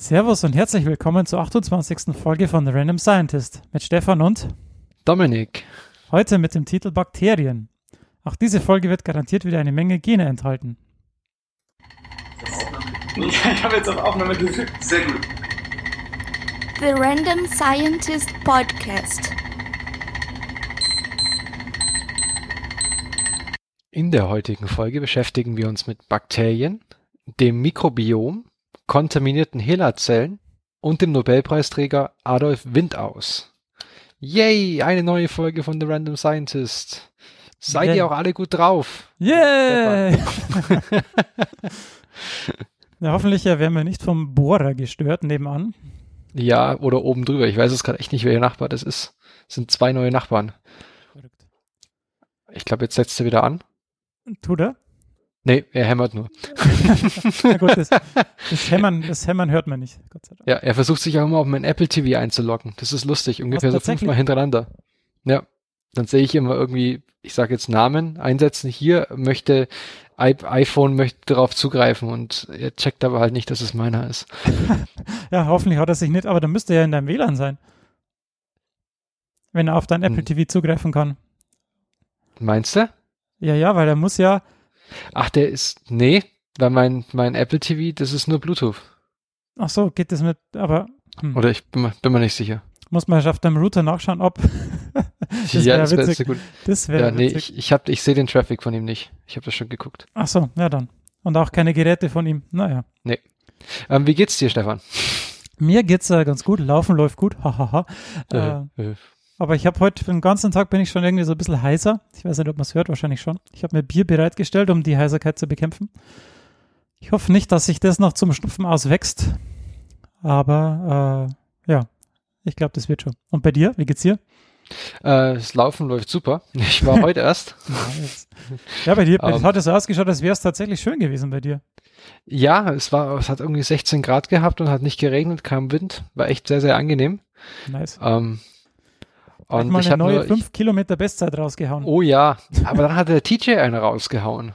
Servus und herzlich willkommen zur 28. Folge von The Random Scientist mit Stefan und Dominik. Heute mit dem Titel Bakterien. Auch diese Folge wird garantiert wieder eine Menge Gene enthalten. Ich habe jetzt auf Aufnahme gedrückt. Sehr gut. The Random Scientist Podcast. In der heutigen Folge beschäftigen wir uns mit Bakterien, dem Mikrobiom, kontaminierten HeLa-Zellen und dem Nobelpreisträger Adolf Windaus. Yay, eine neue Folge von The Random Scientist. Seid Yay. ihr auch alle gut drauf? Yeah! ja, hoffentlich äh, werden wir nicht vom Bohrer gestört nebenan. Ja, oder oben drüber. Ich weiß es gerade echt nicht, welcher Nachbar das ist. Es sind zwei neue Nachbarn. Ich glaube, jetzt setzt er wieder an. Tut er? Nee, er hämmert nur. Na gut, das, das, Hämmern, das Hämmern hört man nicht, Gott sei Dank. Ja, er versucht sich auch immer auf mein Apple TV einzuloggen. Das ist lustig, ungefähr so fünfmal hintereinander. Ja, dann sehe ich immer irgendwie, ich sage jetzt Namen, einsetzen hier, möchte iPhone möchte darauf zugreifen und er checkt aber halt nicht, dass es meiner ist. Ja, hoffentlich hat er sich nicht, aber dann müsste er ja in deinem WLAN sein. Wenn er auf dein Apple Hm. TV zugreifen kann. Meinst du? Ja, ja, weil er muss ja, Ach, der ist, nee, weil mein, mein Apple TV, das ist nur Bluetooth. ach so, geht das mit, aber hm, Oder ich bin, mir- bin mir nicht sicher. muss man auf deinem Router nachschauen, ob. das ja, das wäre witzig. sehr gut. Das wäre Ja, nee, witzig. ich, ich, hab, ich sehe den Traffic von ihm nicht. Ich habe das schon geguckt. Ach so, ja dann. Und auch keine Geräte von ihm. Naja. Ähm, wie geht's dir, Stefan? Mir geht's äh, ganz gut. Laufen läuft gut. Hahaha. äh, Äh, äh, aber ich habe heute den ganzen Tag bin ich schon irgendwie so ein bisschen heiser. Ich weiß nicht, ob man es hört, wahrscheinlich schon. Ich habe mir Bier bereitgestellt, um die Heiserkeit zu bekämpfen. Ich hoffe nicht, dass sich das noch zum Schnupfen auswächst. Aber äh, ja, ich glaube, das wird schon. Und bei dir, wie geht's dir? Äh, das Laufen läuft super. Ich war heute erst. Ja, bei dir bei- Ähm. hat es so ausgeschaut, als wäre es tatsächlich schön gewesen bei dir. Ja, es war, es hat irgendwie 16 Grad gehabt und hat nicht geregnet, kam Wind, war echt sehr, sehr angenehm. Nice. Ähm, Und mal ich eine habe neue nur, ich, 5 Kilometer Bestzeit rausgehauen. oh ja, aber dann hat der TJ eine rausgehauen.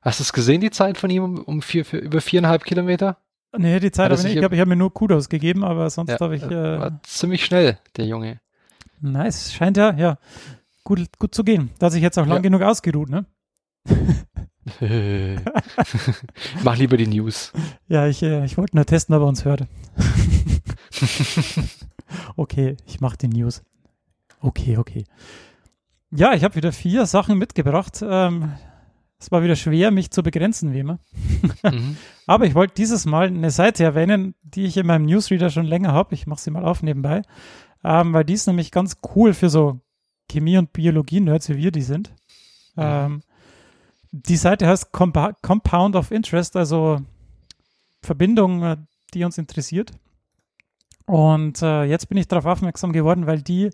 Hast du es gesehen, die Zeit von ihm um, vier, für über viereinhalb Kilometer? Nee, die Zeit habe ich nicht. Ich ich habe mir nur Kudos gegeben, aber sonst Ja, habe ich. Äh, War ziemlich schnell, der Junge. nice. Scheint ja, ja, gut, gut zu gehen. Da hat sich jetzt auch lang Ja. genug ausgeruht, ne? Mach lieber die News. Ja, ich, äh, ich wollte nur testen, ob er uns hört. okay, ich mache die News. Okay, okay. Ja, ich habe wieder vier Sachen mitgebracht. Ähm, es war wieder schwer, mich zu begrenzen, wie immer. Mhm. Aber ich wollte dieses Mal eine Seite erwähnen, die ich in meinem Newsreader schon länger habe. Ich mache sie mal auf nebenbei. Ähm, weil die ist nämlich ganz cool für so Chemie- und Biologie-Nerds, wie wir die sind. Ähm, die Seite heißt Compa Compound of Interest, also Verbindung, äh, die uns interessiert. Und äh, jetzt bin ich darauf aufmerksam geworden, weil die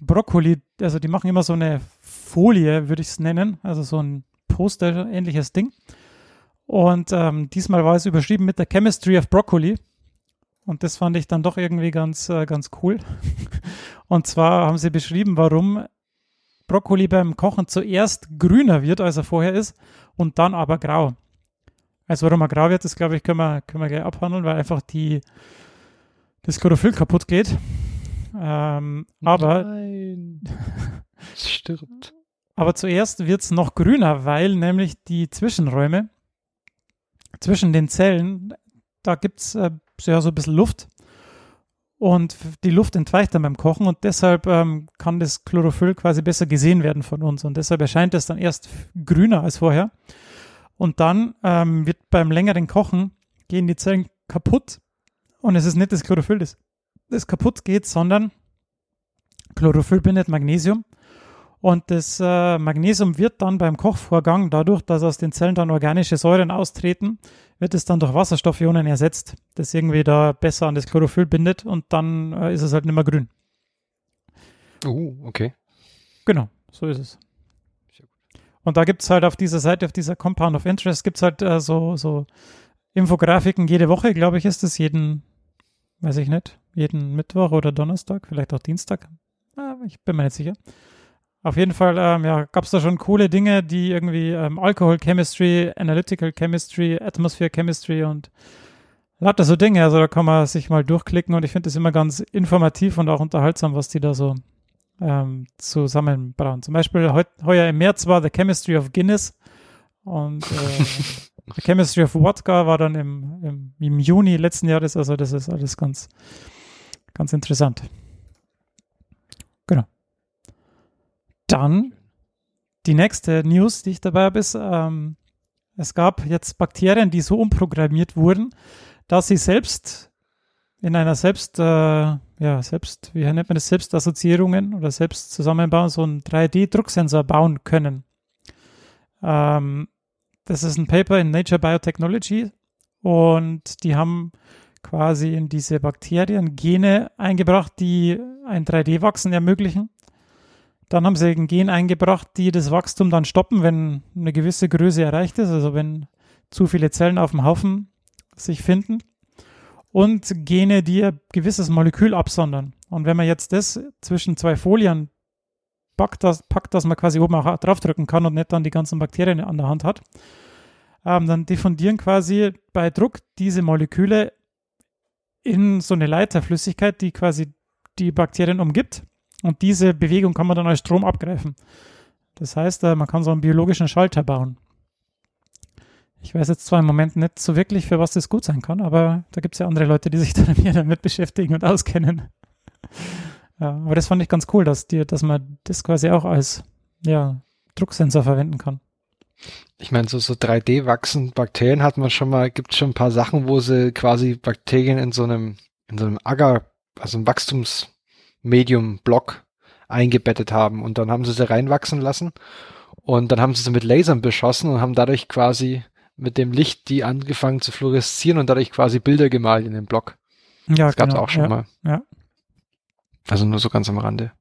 Brokkoli, also die machen immer so eine Folie, würde ich es nennen, also so ein Poster-ähnliches Ding. Und ähm, diesmal war es überschrieben mit der Chemistry of Broccoli. Und das fand ich dann doch irgendwie ganz, äh, ganz cool. Und zwar haben sie beschrieben, warum Brokkoli beim Kochen zuerst grüner wird, als er vorher ist, und dann aber grau. Also warum er grau wird, das glaube ich, können wir, können wir gleich abhandeln, weil einfach die, das Chlorophyll kaputt geht. Ähm, aber Nein. Es stirbt. Aber zuerst wird es noch grüner, weil nämlich die Zwischenräume zwischen den Zellen, da gibt es äh, ja so ein bisschen Luft. Und die Luft entweicht dann beim Kochen und deshalb ähm, kann das Chlorophyll quasi besser gesehen werden von uns. Und deshalb erscheint es dann erst grüner als vorher. Und dann ähm, wird beim längeren Kochen gehen die Zellen kaputt. Und es ist nicht das Chlorophyll, das, das kaputt geht, sondern Chlorophyll bindet Magnesium. Und das äh, Magnesium wird dann beim Kochvorgang, dadurch, dass aus den Zellen dann organische Säuren austreten, wird es dann durch Wasserstoffionen ersetzt, das irgendwie da besser an das Chlorophyll bindet und dann äh, ist es halt nicht mehr grün. Uh, okay. Genau, so ist es. Und da gibt es halt auf dieser Seite, auf dieser Compound of Interest, gibt es halt äh, so, so Infografiken jede Woche, glaube ich, ist es jeden, weiß ich nicht, jeden Mittwoch oder Donnerstag, vielleicht auch Dienstag. Ah, ich bin mir nicht sicher. Auf jeden Fall ähm, ja, gab es da schon coole Dinge, die irgendwie ähm, Alcohol Chemistry, Analytical Chemistry, Atmosphere Chemistry und lauter so Dinge. Also da kann man sich mal durchklicken und ich finde es immer ganz informativ und auch unterhaltsam, was die da so ähm, zusammenbauen. Zum Beispiel heut, heuer im März war The Chemistry of Guinness und äh, The Chemistry of Wodka war dann im, im, im Juni letzten Jahres. Also das ist alles ganz, ganz interessant. Genau. Dann die nächste News, die ich dabei habe, ist, ähm, es gab jetzt Bakterien, die so umprogrammiert wurden, dass sie selbst in einer selbst, äh, ja, selbst, wie nennt man das, Selbstassoziierungen oder Selbstzusammenbauen, so einen 3D-Drucksensor bauen können. Ähm, das ist ein Paper in Nature Biotechnology und die haben quasi in diese Bakterien Gene eingebracht, die ein 3D-Wachsen ermöglichen. Dann haben sie ein Gen eingebracht, die das Wachstum dann stoppen, wenn eine gewisse Größe erreicht ist, also wenn zu viele Zellen auf dem Haufen sich finden. Und Gene, die ein gewisses Molekül absondern. Und wenn man jetzt das zwischen zwei Folien packt, dass, packt, dass man quasi oben auch draufdrücken kann und nicht dann die ganzen Bakterien an der Hand hat, ähm, dann diffundieren quasi bei Druck diese Moleküle in so eine Leiterflüssigkeit, die quasi die Bakterien umgibt. Und diese Bewegung kann man dann als Strom abgreifen. Das heißt, äh, man kann so einen biologischen Schalter bauen. Ich weiß jetzt zwar im Moment nicht so wirklich, für was das gut sein kann, aber da gibt es ja andere Leute, die sich damit beschäftigen und auskennen. Ja, aber das fand ich ganz cool, dass, die, dass man das quasi auch als ja, Drucksensor verwenden kann. Ich meine, so, so 3D-wachsen Bakterien hat man schon mal, gibt schon ein paar Sachen, wo sie quasi Bakterien in so einem, in so einem Agar, also einem Wachstums, Medium-Block eingebettet haben und dann haben sie sie reinwachsen lassen und dann haben sie sie mit Lasern beschossen und haben dadurch quasi mit dem Licht die angefangen zu fluoreszieren und dadurch quasi Bilder gemalt in den Block. Ja, das gab's genau. auch schon ja, mal. Ja. Also nur so ganz am Rande.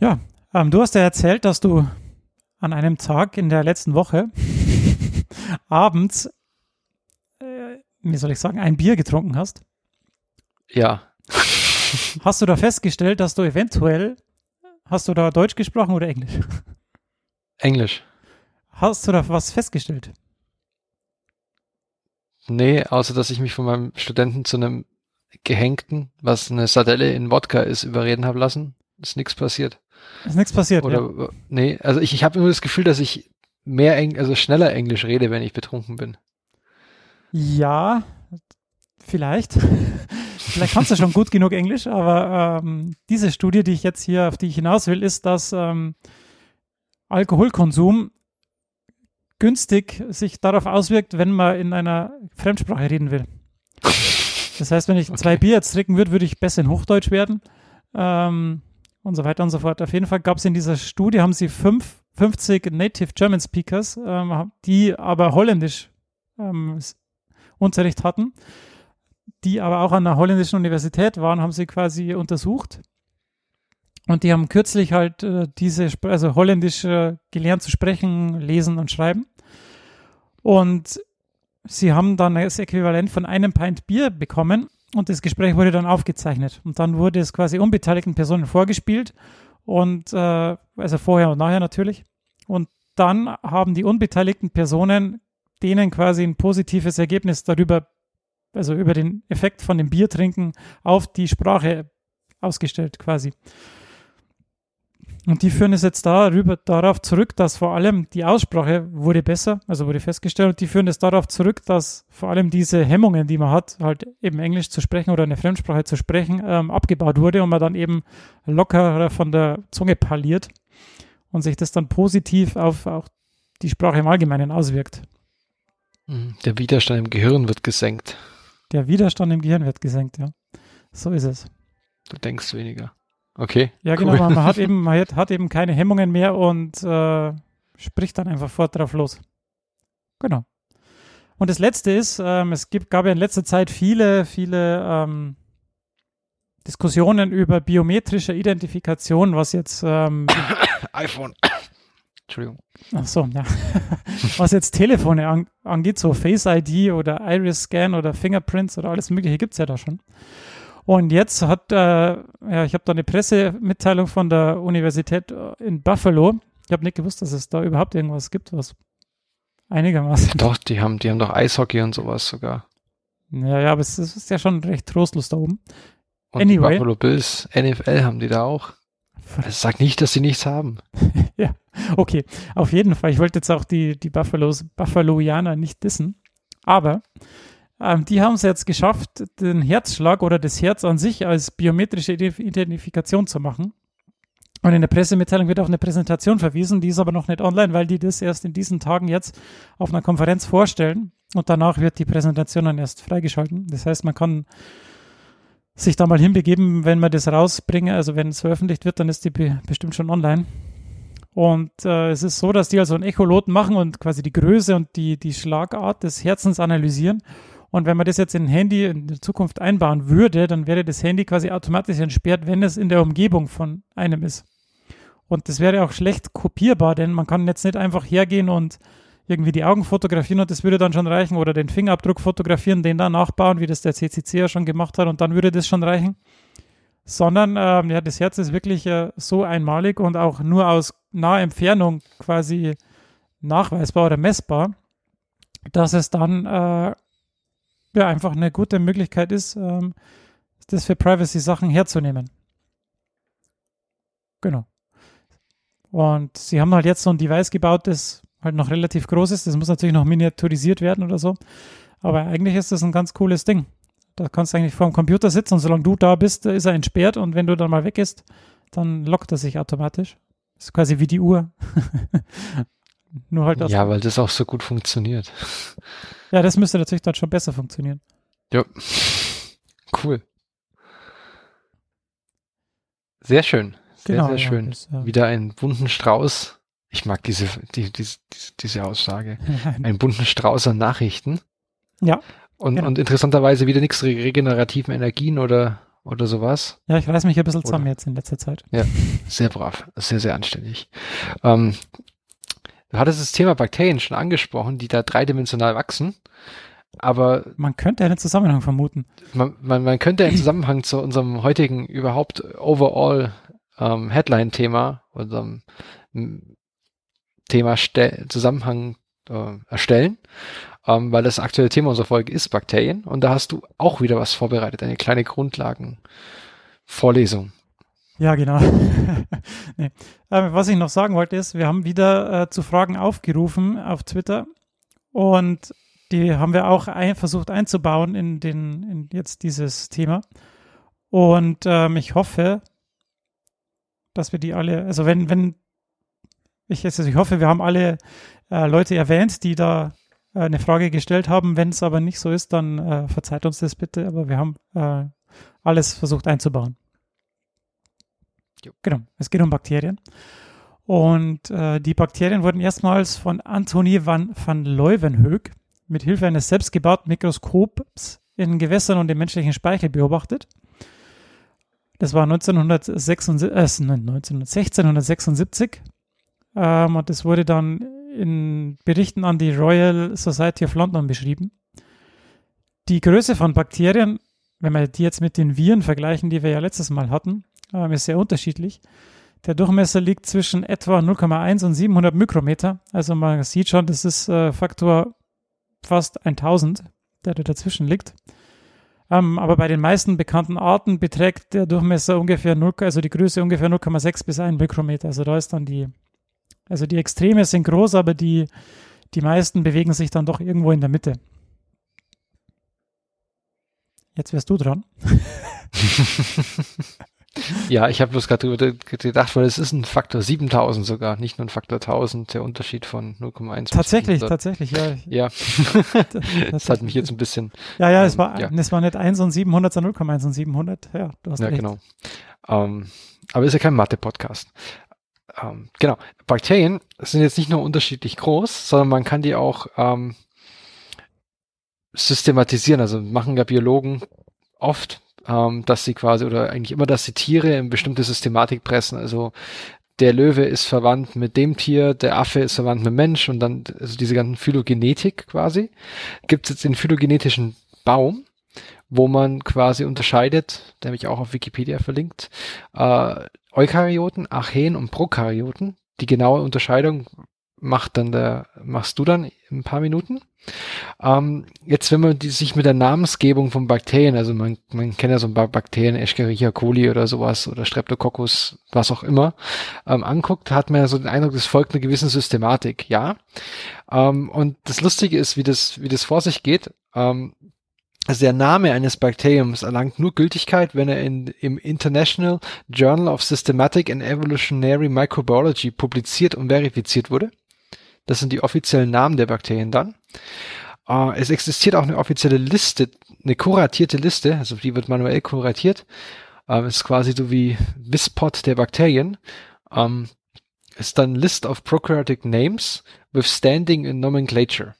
Ja, ähm, du hast ja erzählt, dass du an einem Tag in der letzten Woche abends, äh, wie soll ich sagen, ein Bier getrunken hast. Ja. Hast du da festgestellt, dass du eventuell, hast du da Deutsch gesprochen oder Englisch? Englisch. Hast du da was festgestellt? Nee, außer dass ich mich von meinem Studenten zu einem Gehängten, was eine Sardelle in Wodka ist, überreden habe lassen. Ist nichts passiert. Ist nichts passiert, Oder ja. nee, also ich, ich habe immer das Gefühl, dass ich mehr Eng also schneller Englisch rede, wenn ich betrunken bin. Ja, vielleicht. vielleicht kannst du schon gut genug Englisch, aber ähm, diese Studie, die ich jetzt hier, auf die ich hinaus will, ist, dass ähm, Alkoholkonsum günstig sich darauf auswirkt, wenn man in einer Fremdsprache reden will. Das heißt, wenn ich Okay. zwei Bier jetzt trinken würde, würde ich besser in Hochdeutsch werden ähm, und so weiter und so fort. Auf jeden Fall gab es in dieser Studie, haben sie fünf, 50 Native German Speakers, ähm, die aber Holländisch ähm, Unterricht hatten, die aber auch an der holländischen Universität waren, haben sie quasi untersucht. Und die haben kürzlich halt äh, diese, also Holländisch äh, gelernt zu sprechen, lesen und schreiben. Und sie haben dann das Äquivalent von einem Pint Bier bekommen und das Gespräch wurde dann aufgezeichnet. Und dann wurde es quasi unbeteiligten Personen vorgespielt und äh, also vorher und nachher natürlich. Und dann haben die unbeteiligten Personen denen quasi ein positives Ergebnis darüber, also über den Effekt von dem Biertrinken auf die Sprache ausgestellt quasi. Und die führen es jetzt darüber, darauf zurück, dass vor allem die Aussprache wurde besser, also wurde festgestellt, und die führen es darauf zurück, dass vor allem diese Hemmungen, die man hat, halt eben Englisch zu sprechen oder eine Fremdsprache zu sprechen, ähm, abgebaut wurde und man dann eben lockerer von der Zunge parliert und sich das dann positiv auf auch die Sprache im Allgemeinen auswirkt. Mhm. Der Widerstand im Gehirn wird gesenkt. Der Widerstand im Gehirn wird gesenkt, ja. So ist es. Du denkst weniger. Okay. Ja, cool. genau, man, man hat eben, man hat, hat eben keine Hemmungen mehr und äh, spricht dann einfach fort drauf los. Genau. Und das letzte ist, ähm, es gibt, gab ja in letzter Zeit viele, viele ähm, Diskussionen über biometrische Identifikation, was jetzt ähm, iPhone. Entschuldigung. Ach so, ja. Was jetzt Telefone an, angeht, so Face ID oder Iris Scan oder Fingerprints oder alles Mögliche gibt es ja da schon. Und jetzt hat, äh, ja, ich habe da eine Pressemitteilung von der Universität äh, in Buffalo. Ich habe nicht gewusst, dass es da überhaupt irgendwas gibt, was Einigermaßen. Doch, die haben, die haben doch Eishockey und sowas sogar. Ja, ja, aber es ist ja schon recht trostlos da oben. Und Anyway. die Buffalo Bills, NFL haben die da auch. Also sag nicht, dass sie nichts haben. Okay, auf jeden Fall. Ich wollte jetzt auch die, die Buffalos, Buffaloianer nicht dissen. Aber ähm, die haben es jetzt geschafft, den Herzschlag oder das Herz an sich als biometrische Identif- Identifikation zu machen. Und in der Pressemitteilung wird auf eine Präsentation verwiesen, die ist aber noch nicht online, weil die das erst in diesen Tagen jetzt auf einer Konferenz vorstellen. Und danach wird die Präsentation dann erst freigeschalten. Das heißt, man kann sich da mal hinbegeben, wenn man das rausbringe. Also wenn es veröffentlicht wird, dann ist die be bestimmt schon online. Und äh, es ist so, dass die also ein Echolot machen und quasi die Größe und die, die Schlagart des Herzens analysieren. Und wenn man das jetzt in ein Handy in der Zukunft einbauen würde, dann wäre das Handy quasi automatisch entsperrt, wenn es in der Umgebung von einem ist. Und das wäre auch schlecht kopierbar, denn man kann jetzt nicht einfach hergehen und irgendwie die Augen fotografieren und das würde dann schon reichen oder den Fingerabdruck fotografieren, den dann nachbauen, wie das der CCC ja schon gemacht hat und dann würde das schon reichen. Sondern ähm, ja, das Herz ist wirklich äh, so einmalig und auch nur aus naher Entfernung quasi nachweisbar oder messbar, dass es dann äh, ja einfach eine gute Möglichkeit ist, ähm, das für Privacy-Sachen herzunehmen. Genau. Und sie haben halt jetzt so ein Device gebaut, das halt noch relativ groß ist. Das muss natürlich noch miniaturisiert werden oder so. Aber eigentlich ist das ein ganz cooles Ding. Da kannst du eigentlich vor dem Computer sitzen und solange du da bist, ist er entsperrt und wenn du dann mal weg bist, dann lockt er sich automatisch. Ist quasi wie die Uhr. Nur halt. Ja, weil das auch so gut funktioniert. Ja, das müsste natürlich dann schon besser funktionieren. Ja. Cool. Sehr schön. Sehr, Genau, sehr ja, schön. das, äh, Wieder einen bunten Strauß. Ich mag diese, die, diese, diese Aussage. Einen bunten Strauß an Nachrichten. ja, Und, Genau. und interessanterweise wieder nichts re- regenerativen Energien oder, oder sowas. ja, ich reiß mich ein bisschen Oder- zusammen jetzt in letzter Zeit. Sehr brav. Sehr, sehr anständig. Ähm, du hattest das Thema Bakterien schon angesprochen, die da dreidimensional wachsen. Aber Man könnte einen Zusammenhang vermuten. man, man, man könnte im Zusammenhang zu unserem heutigen überhaupt overall ähm, Headline-Thema, unserem Thema Ste Zusammenhang äh, erstellen, ähm, weil das aktuelle Thema unserer Folge ist Bakterien und da hast du auch wieder was vorbereitet, eine kleine Grundlagen-Vorlesung. Ja, genau. nee. ähm, was ich noch sagen wollte ist, wir haben wieder äh, zu Fragen aufgerufen auf Twitter und die haben wir auch ein, versucht einzubauen in den in jetzt dieses Thema. Und ähm, ich hoffe, dass wir die alle, also wenn wenn ich also ich hoffe, wir haben alle äh, Leute erwähnt, die da äh, eine Frage gestellt haben. Wenn es aber nicht so ist, dann äh, verzeiht uns das bitte. Aber wir haben äh, alles versucht einzubauen. Genau, es geht um Bakterien. Und äh, die Bakterien wurden erstmals von Antonie van, van Leuwenhoek mit Hilfe eines selbstgebauten Mikroskops in Gewässern und im menschlichen Speichel beobachtet. Das war 1976, äh, 19, 1676 ähm, und das wurde dann in Berichten an die Royal Society of London beschrieben. Die Größe von Bakterien, wenn wir die jetzt mit den Viren vergleichen, die wir ja letztes Mal hatten, ähm, ist sehr unterschiedlich. Der Durchmesser liegt zwischen etwa 0,1 und 700 Mikrometer. Also man sieht schon, das ist äh, Faktor fast 1000, der da dazwischen liegt. Ähm, aber bei den meisten bekannten Arten beträgt der Durchmesser ungefähr 0, also die Größe ungefähr 0,6 bis 1 Mikrometer. Also da ist dann die, also die Extreme sind groß, aber die, die meisten bewegen sich dann doch irgendwo in der Mitte. Jetzt wärst du dran. Ja, ich habe bloß gerade drüber gedacht, weil es ist ein Faktor 7000 sogar, nicht nur ein Faktor 1000, der Unterschied von 0,1. bis Tatsächlich, 100. tatsächlich, ja. Ja, das hat mich jetzt ein bisschen, Ja, ja, es ähm, war, ja. es war nicht 1 und 700, sondern 0,1 und 700. Ja, du hast ja recht. genau. Ähm, aber ist ja kein Mathe-Podcast. Ähm, genau, Bakterien sind jetzt nicht nur unterschiedlich groß, sondern man kann die auch ähm, systematisieren. Also machen ja Biologen oft, ähm, dass sie quasi, oder eigentlich immer, dass sie Tiere in bestimmte Systematik pressen. Also der Löwe ist verwandt mit dem Tier, der Affe ist verwandt mit Mensch und dann, also diese ganzen Phylogenetik quasi, gibt es jetzt den phylogenetischen Baum, wo man quasi unterscheidet, der mich auch auf Wikipedia verlinkt, äh, Eukaryoten, Archeen und Prokaryoten. Die genaue Unterscheidung macht dann der, machst du dann in ein paar Minuten. Ähm, jetzt, wenn man die, sich mit der Namensgebung von Bakterien, also man, man kennt ja so ein paar Bakterien, Escherichia coli oder sowas oder Streptococcus, was auch immer, ähm, anguckt, hat man ja so den Eindruck, es folgt einer gewissen Systematik, ja. Ähm, und das Lustige ist, wie das, wie das vor sich geht. Ähm, also der Name eines Bakteriums erlangt nur Gültigkeit, wenn er in, im International Journal of Systematic and Evolutionary Microbiology publiziert und verifiziert wurde. Das sind die offiziellen Namen der Bakterien dann. Uh, es existiert auch eine offizielle Liste, eine kuratierte Liste, also die wird manuell kuratiert. Uh, ist quasi so wie Wispot der Bakterien. Um, ist dann List of Prokaryotic Names with Standing in Nomenclature.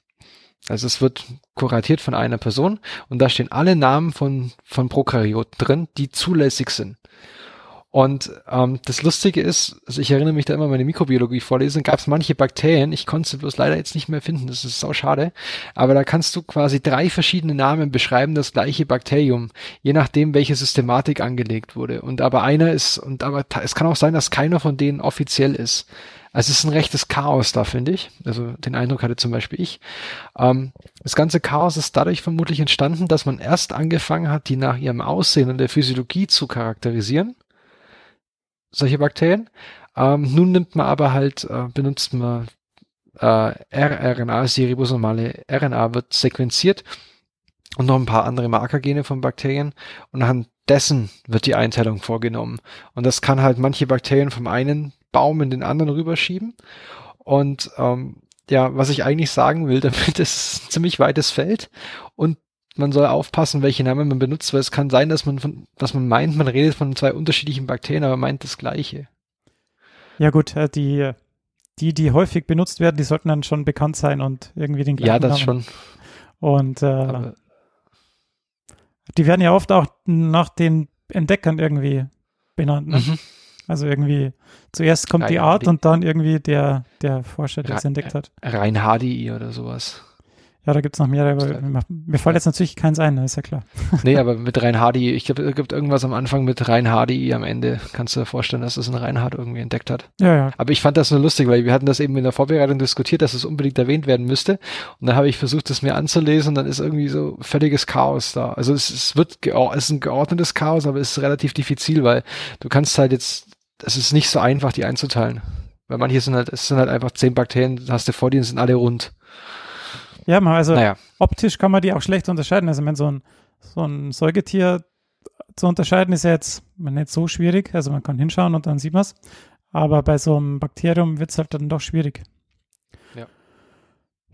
Also es wird kuratiert von einer Person und da stehen alle Namen von, von Prokaryoten drin, die zulässig sind. Und ähm, das Lustige ist, also ich erinnere mich da immer, meine Mikrobiologie vorlesen, gab es manche Bakterien, ich konnte sie bloß leider jetzt nicht mehr finden, das ist sau schade, aber da kannst du quasi drei verschiedene Namen beschreiben, das gleiche Bakterium, je nachdem, welche Systematik angelegt wurde. Und aber einer ist, und aber es kann auch sein, dass keiner von denen offiziell ist. Also es ist ein rechtes Chaos da, finde ich. Also den Eindruck hatte zum Beispiel ich. Ähm, das ganze Chaos ist dadurch vermutlich entstanden, dass man erst angefangen hat, die nach ihrem Aussehen und der Physiologie zu charakterisieren solche Bakterien. Ähm, nun nimmt man aber halt, äh, benutzt man äh, rRNA, also die ribosomale RNA wird sequenziert und noch ein paar andere Markergene von Bakterien und anhand dessen wird die Einteilung vorgenommen. Und das kann halt manche Bakterien vom einen Baum in den anderen rüberschieben. Und ähm, ja, was ich eigentlich sagen will, damit ist ein ziemlich weites Feld und man soll aufpassen, welche Namen man benutzt, weil es kann sein, dass man von, dass man meint, man redet von zwei unterschiedlichen Bakterien, aber meint das Gleiche. Ja gut, äh, die, die, die häufig benutzt werden, die sollten dann schon bekannt sein und irgendwie den gleichen Ja, das Namen. schon. Und äh, Aber, die werden ja oft auch nach den Entdeckern irgendwie benannt. Ne? mhm. Also irgendwie zuerst kommt die Ja, Art die- und dann irgendwie der, der Forscher, der es entdeckt hat. Reinhardi oder sowas. Ja, da gibt es noch mehrere, aber mir, fällt jetzt natürlich keins ein, ist ja klar. Nee, aber mit Reinhardi, ich glaube, es gibt irgendwas am Anfang mit Reinhardi am Ende. Kannst du dir vorstellen, dass das ein Reinhard irgendwie entdeckt hat. Ja, ja. Aber ich fand das nur lustig, weil wir hatten das eben in der Vorbereitung diskutiert, dass es unbedingt erwähnt werden müsste. Und dann habe ich versucht, das mir anzulesen und dann ist irgendwie so völliges Chaos da. Also es, es wird, es ist ein geordnetes Chaos, aber es ist relativ diffizil, weil du kannst halt jetzt, es ist nicht so einfach, die einzuteilen. Weil manche sind halt, es sind halt einfach zehn Bakterien, hast du vor dir, und sind alle rund. Ja, man, also Naja, optisch kann man die auch schlecht unterscheiden. Also wenn so ein, so ein Säugetier zu unterscheiden ist ja jetzt nicht so schwierig. Also man kann hinschauen und dann sieht man es. Aber bei so einem Bakterium wird es halt dann doch schwierig. Ja.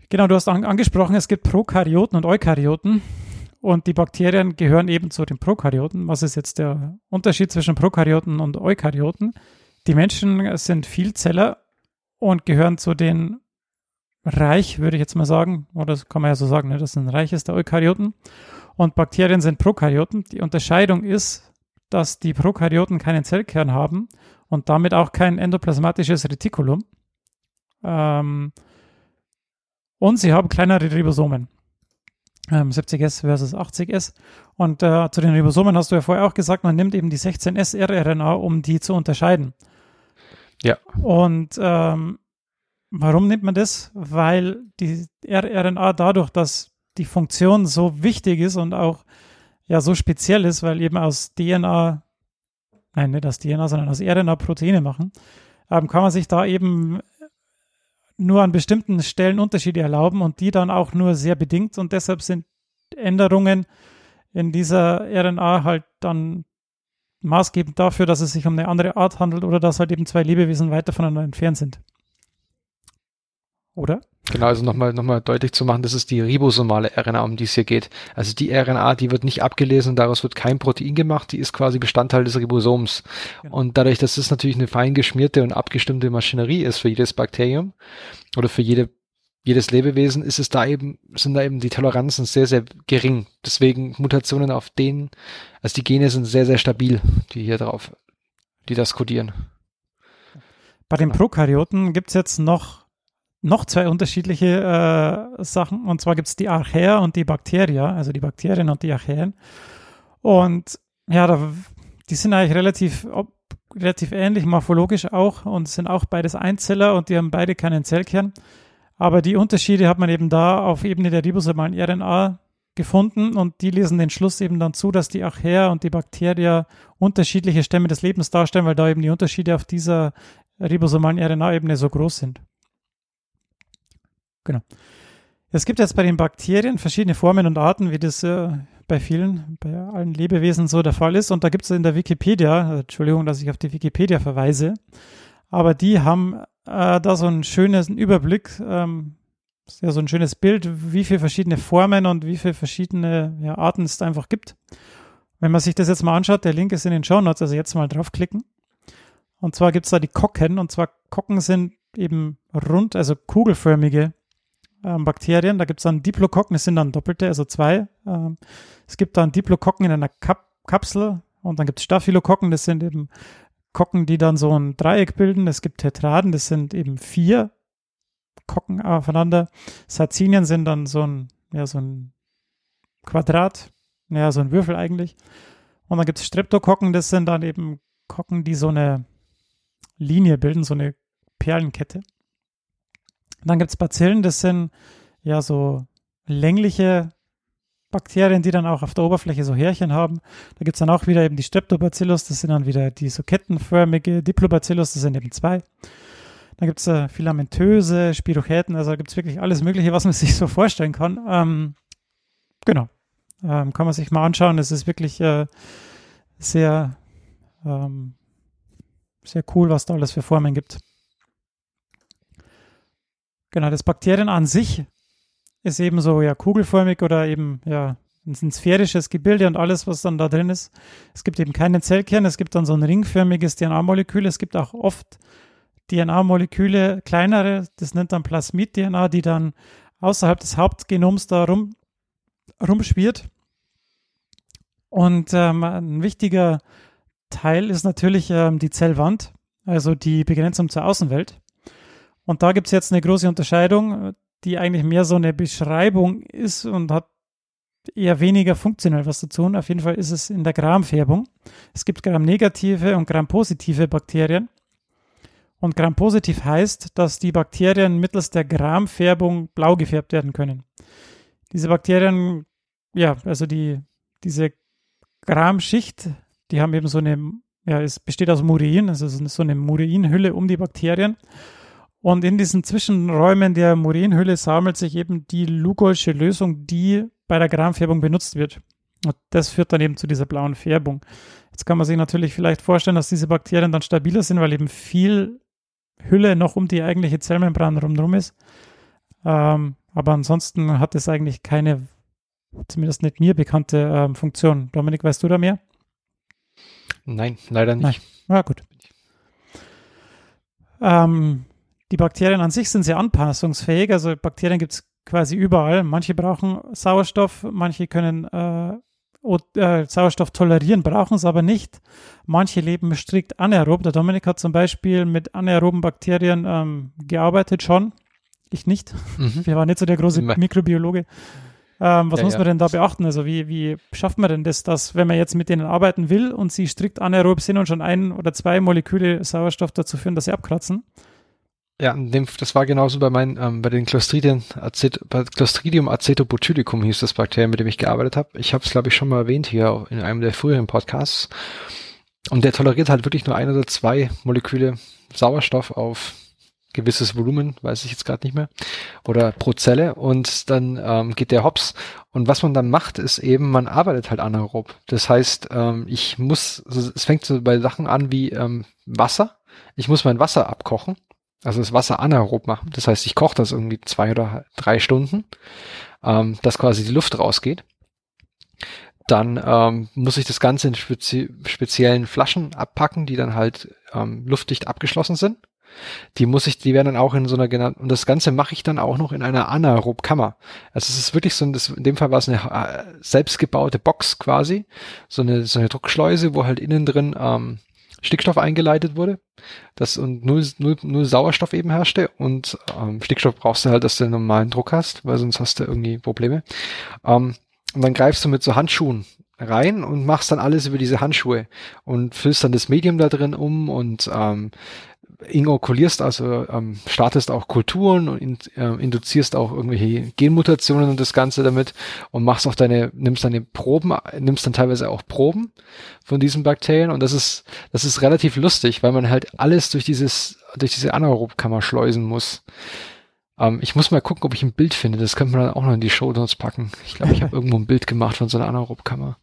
Genau, du hast an, angesprochen, es gibt Prokaryoten und Eukaryoten. Und die Bakterien gehören eben zu den Prokaryoten. Was ist jetzt der Unterschied zwischen Prokaryoten und Eukaryoten? Die Menschen sind Vielzeller und gehören zu den Reich, würde ich jetzt mal sagen, oder das kann man ja so sagen, ne? das sind Reiches der Eukaryoten. Und Bakterien sind Prokaryoten. Die Unterscheidung ist, dass die Prokaryoten keinen Zellkern haben und damit auch kein endoplasmatisches Retikulum. Ähm, und sie haben kleinere Ribosomen. Ähm, 70S versus 80S. Und äh, zu den Ribosomen hast du ja vorher auch gesagt, man nimmt eben die 16S rRNA, um die zu unterscheiden. Ja. Und ähm, warum nimmt man das? Weil die rRNA dadurch, dass die Funktion so wichtig ist und auch ja so speziell ist, weil eben aus DNA, nein, nicht aus DNA, sondern aus RNA Proteine machen, ähm, kann man sich da eben nur an bestimmten Stellen Unterschiede erlauben und die dann auch nur sehr bedingt und deshalb sind Änderungen in dieser RNA halt dann maßgebend dafür, dass es sich um eine andere Art handelt oder dass halt eben zwei Lebewesen weiter voneinander entfernt sind. Oder? Genau, also nochmal noch mal deutlich zu machen, das ist die ribosomale RNA, um die es hier geht. Also die RNA, die wird nicht abgelesen, daraus wird kein Protein gemacht, die ist quasi Bestandteil des Ribosoms. Genau. Und dadurch, dass es natürlich eine fein geschmierte und abgestimmte Maschinerie ist für jedes Bakterium oder für jede, jedes Lebewesen, ist es da eben, sind da eben die Toleranzen sehr, sehr gering. Deswegen Mutationen auf denen, also die Gene sind sehr, sehr stabil, die hier drauf, die das kodieren. Bei den Ja. Prokaryoten gibt es jetzt noch, noch zwei unterschiedliche äh, Sachen. Und zwar gibt es die Archaea und die Bakteria, also die Bakterien und die Archaeen. Und ja, da, die sind eigentlich relativ ob, relativ ähnlich, morphologisch auch und sind auch beides Einzeller und die haben beide keinen Zellkern. Aber die Unterschiede hat man eben da auf Ebene der ribosomalen RNA gefunden und die lesen den Schluss eben dann zu, dass die Archaea und die Bakterien unterschiedliche Stämme des Lebens darstellen, weil da eben die Unterschiede auf dieser ribosomalen RNA-Ebene so groß sind. Genau. Es gibt jetzt bei den Bakterien verschiedene Formen und Arten, wie das äh, bei vielen, bei allen Lebewesen so der Fall ist. Und da gibt es in der Wikipedia, äh, Entschuldigung, dass ich auf die Wikipedia verweise, aber die haben äh, da so einen schönen Überblick, ähm, ja so ein schönes Bild, wie viele verschiedene Formen und wie viele verschiedene ja, Arten es einfach gibt. Wenn man sich das jetzt mal anschaut, der Link ist in den Show Notes, also jetzt mal draufklicken. Und zwar gibt es da die Kocken, und zwar Kocken sind eben rund, also kugelförmige ähm, Bakterien. Da gibt es dann Diplokokken, das sind dann doppelte, also zwei. Ähm, es gibt dann Diplokokken in einer Kap Kapsel und dann gibt es Staphylokokken, das sind eben Kokken, die dann so ein Dreieck bilden. Es gibt Tetraden, das sind eben vier Kokken aufeinander. Sarzinien sind dann so ein, ja, so ein Quadrat, ja, so ein Würfel eigentlich. Und dann gibt es Streptokokken, das sind dann eben Kokken, die so eine Linie bilden, so eine Perlenkette. Dann gibt es Bazillen, das sind ja so längliche Bakterien, die dann auch auf der Oberfläche so Härchen haben. Da gibt es dann auch wieder eben die Streptobacillus, das sind dann wieder die so kettenförmige Diplobacillus, das sind eben zwei. Dann gibt es äh, filamentöse, Spirochäten, also da gibt es wirklich alles Mögliche, was man sich so vorstellen kann. Ähm, genau. Ähm, kann man sich mal anschauen. Es ist wirklich äh, sehr, ähm, sehr cool, was da alles für Formen gibt. Genau, das Bakterien an sich ist eben so ja kugelförmig oder eben ja ein sphärisches Gebilde und alles, was dann da drin ist. Es gibt eben keinen Zellkern, es gibt dann so ein ringförmiges DNA-Molekül. Es gibt auch oft DNA-Moleküle, kleinere, das nennt dann Plasmid-DNA, die dann außerhalb des Hauptgenoms da rum, rumschwirrt. Und ähm, ein wichtiger Teil ist natürlich ähm, die Zellwand, also die Begrenzung zur Außenwelt. Und da gibt es jetzt eine große Unterscheidung, die eigentlich mehr so eine Beschreibung ist und hat eher weniger funktionell was zu tun. Auf jeden Fall ist es in der Gramfärbung. Es gibt Gram-negative und Gram-positive Bakterien. Und Gram-positiv heißt, dass die Bakterien mittels der Gramfärbung blau gefärbt werden können. Diese Bakterien, ja, also die, diese Gramschicht, die haben eben so eine, ja, es besteht aus Murein, also so eine Mureinhülle um die Bakterien. Und in diesen Zwischenräumen der Murinhülle sammelt sich eben die Lugolsche Lösung, die bei der Gramfärbung benutzt wird. Und das führt dann eben zu dieser blauen Färbung. Jetzt kann man sich natürlich vielleicht vorstellen, dass diese Bakterien dann stabiler sind, weil eben viel Hülle noch um die eigentliche Zellmembran rumdrum ist. Ähm, aber ansonsten hat es eigentlich keine, zumindest nicht mir bekannte ähm, Funktion. Dominik, weißt du da mehr? Nein, leider nicht. Nein. Ja, gut. Ähm, die Bakterien an sich sind sehr anpassungsfähig. Also Bakterien gibt es quasi überall. Manche brauchen Sauerstoff, manche können äh, äh, Sauerstoff tolerieren, brauchen es aber nicht. Manche leben strikt anaerob. Der Dominik hat zum Beispiel mit anaeroben Bakterien ähm, gearbeitet schon. Ich nicht. Mhm. Wir waren nicht so der große Mikrobiologe. Ähm, was ja, muss man ja. denn da beachten? Also wie, wie schafft man denn das, dass wenn man jetzt mit denen arbeiten will und sie strikt anaerob sind und schon ein oder zwei Moleküle Sauerstoff dazu führen, dass sie abkratzen? Ja, das war genauso bei meinen, ähm, bei den Clostridien, Acet, bei Clostridium acetobotulicum hieß das Bakterium, mit dem ich gearbeitet habe. Ich habe es, glaube ich, schon mal erwähnt hier in einem der früheren Podcasts. Und der toleriert halt wirklich nur ein oder zwei Moleküle Sauerstoff auf gewisses Volumen, weiß ich jetzt gerade nicht mehr, oder pro Zelle und dann ähm, geht der hops. Und was man dann macht, ist eben, man arbeitet halt anaerob. Das heißt, ähm, ich muss, also es fängt so bei Sachen an wie ähm, Wasser. Ich muss mein Wasser abkochen also das Wasser anaerob machen. Das heißt, ich koche das irgendwie zwei oder drei Stunden, ähm, dass quasi die Luft rausgeht. Dann ähm, muss ich das Ganze in spezi speziellen Flaschen abpacken, die dann halt ähm, luftdicht abgeschlossen sind. Die muss ich, die werden dann auch in so einer genannten, und das Ganze mache ich dann auch noch in einer Anaerobkammer. Also es ist wirklich so, das, in dem Fall war es eine äh, selbstgebaute Box quasi, so eine, so eine Druckschleuse, wo halt innen drin ähm, Stickstoff eingeleitet wurde, das und null, null, null Sauerstoff eben herrschte und ähm, Stickstoff brauchst du halt, dass du einen normalen Druck hast, weil sonst hast du irgendwie Probleme. Ähm, und dann greifst du mit so Handschuhen rein und machst dann alles über diese Handschuhe und füllst dann das Medium da drin um und ähm, inokulierst, also ähm, startest auch Kulturen und in, äh, induzierst auch irgendwelche Genmutationen und das Ganze damit und machst auch deine, nimmst deine Proben, nimmst dann teilweise auch Proben von diesen Bakterien und das ist, das ist relativ lustig, weil man halt alles durch dieses, durch diese Anaerobkammer schleusen muss. Ähm, ich muss mal gucken, ob ich ein Bild finde. Das könnte man dann auch noch in die Show Notes packen. Ich glaube, ich habe irgendwo ein Bild gemacht von so einer Anaerobkammer.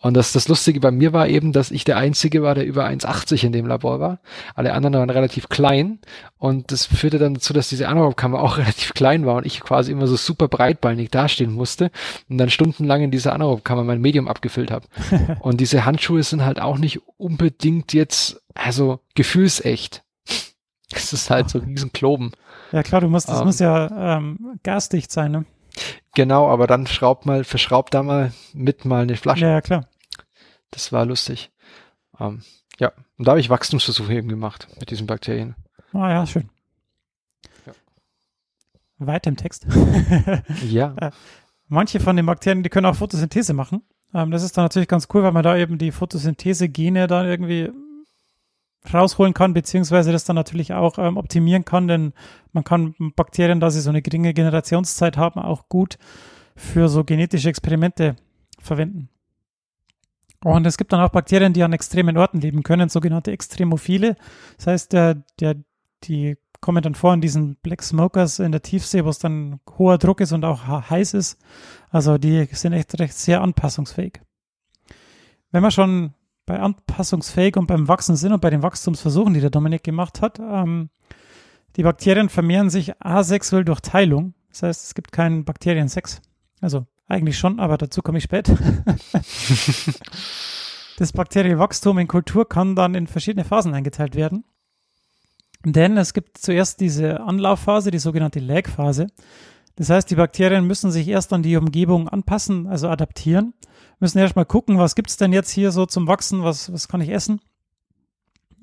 Und das, das Lustige bei mir war eben, dass ich der Einzige war, der über 1,80 in dem Labor war. Alle anderen waren relativ klein. Und das führte dann dazu, dass diese Anaerobkammer auch relativ klein war und ich quasi immer so super breitbeinig dastehen musste und dann stundenlang in dieser Anaerobkammer mein Medium abgefüllt habe. und diese Handschuhe sind halt auch nicht unbedingt jetzt, also gefühlsecht. Es ist halt so riesen Kloben. Ja klar, du musst, das Ähm. muss ja ähm, gasdicht sein, ne? Genau, aber dann schraubt mal, verschraubt da mal mit mal eine Flasche. Ja, ja, klar. Das war lustig. Ähm, ja, und da habe ich Wachstumsversuche eben gemacht mit diesen Bakterien. Ah ja, schön. Ja. Weiter im Text. Ja, Manche von den Bakterien, die können auch Photosynthese machen. Ähm, das ist dann natürlich ganz cool, weil man da eben die Photosynthese-Gene dann irgendwie rausholen kann, beziehungsweise das dann natürlich auch ähm, optimieren kann, denn man kann Bakterien, da sie so eine geringe Generationszeit haben, auch gut für so genetische Experimente verwenden. Und es gibt dann auch Bakterien, die an extremen Orten leben können, sogenannte Extremophile. Das heißt, der, der, die kommen dann vor in diesen Black Smokers in der Tiefsee, wo es dann hoher Druck ist und auch heiß ist. Also die sind echt recht sehr anpassungsfähig. Wenn wir schon bei anpassungsfähig und beim Wachsen sind und bei den Wachstumsversuchen, die der Dominik gemacht hat, ähm, die Bakterien vermehren sich asexuell durch Teilung. Das heißt, es gibt keinen Bakteriensex. Also eigentlich schon, aber dazu komme ich später. das Bakterienwachstum in Kultur kann dann in verschiedene Phasen eingeteilt werden. Denn es gibt zuerst diese Anlaufphase, die sogenannte Lag-Phase. Das heißt, die Bakterien müssen sich erst an die Umgebung anpassen, also adaptieren, müssen erst mal gucken, was gibt's denn jetzt hier so zum Wachsen, was, was kann ich essen,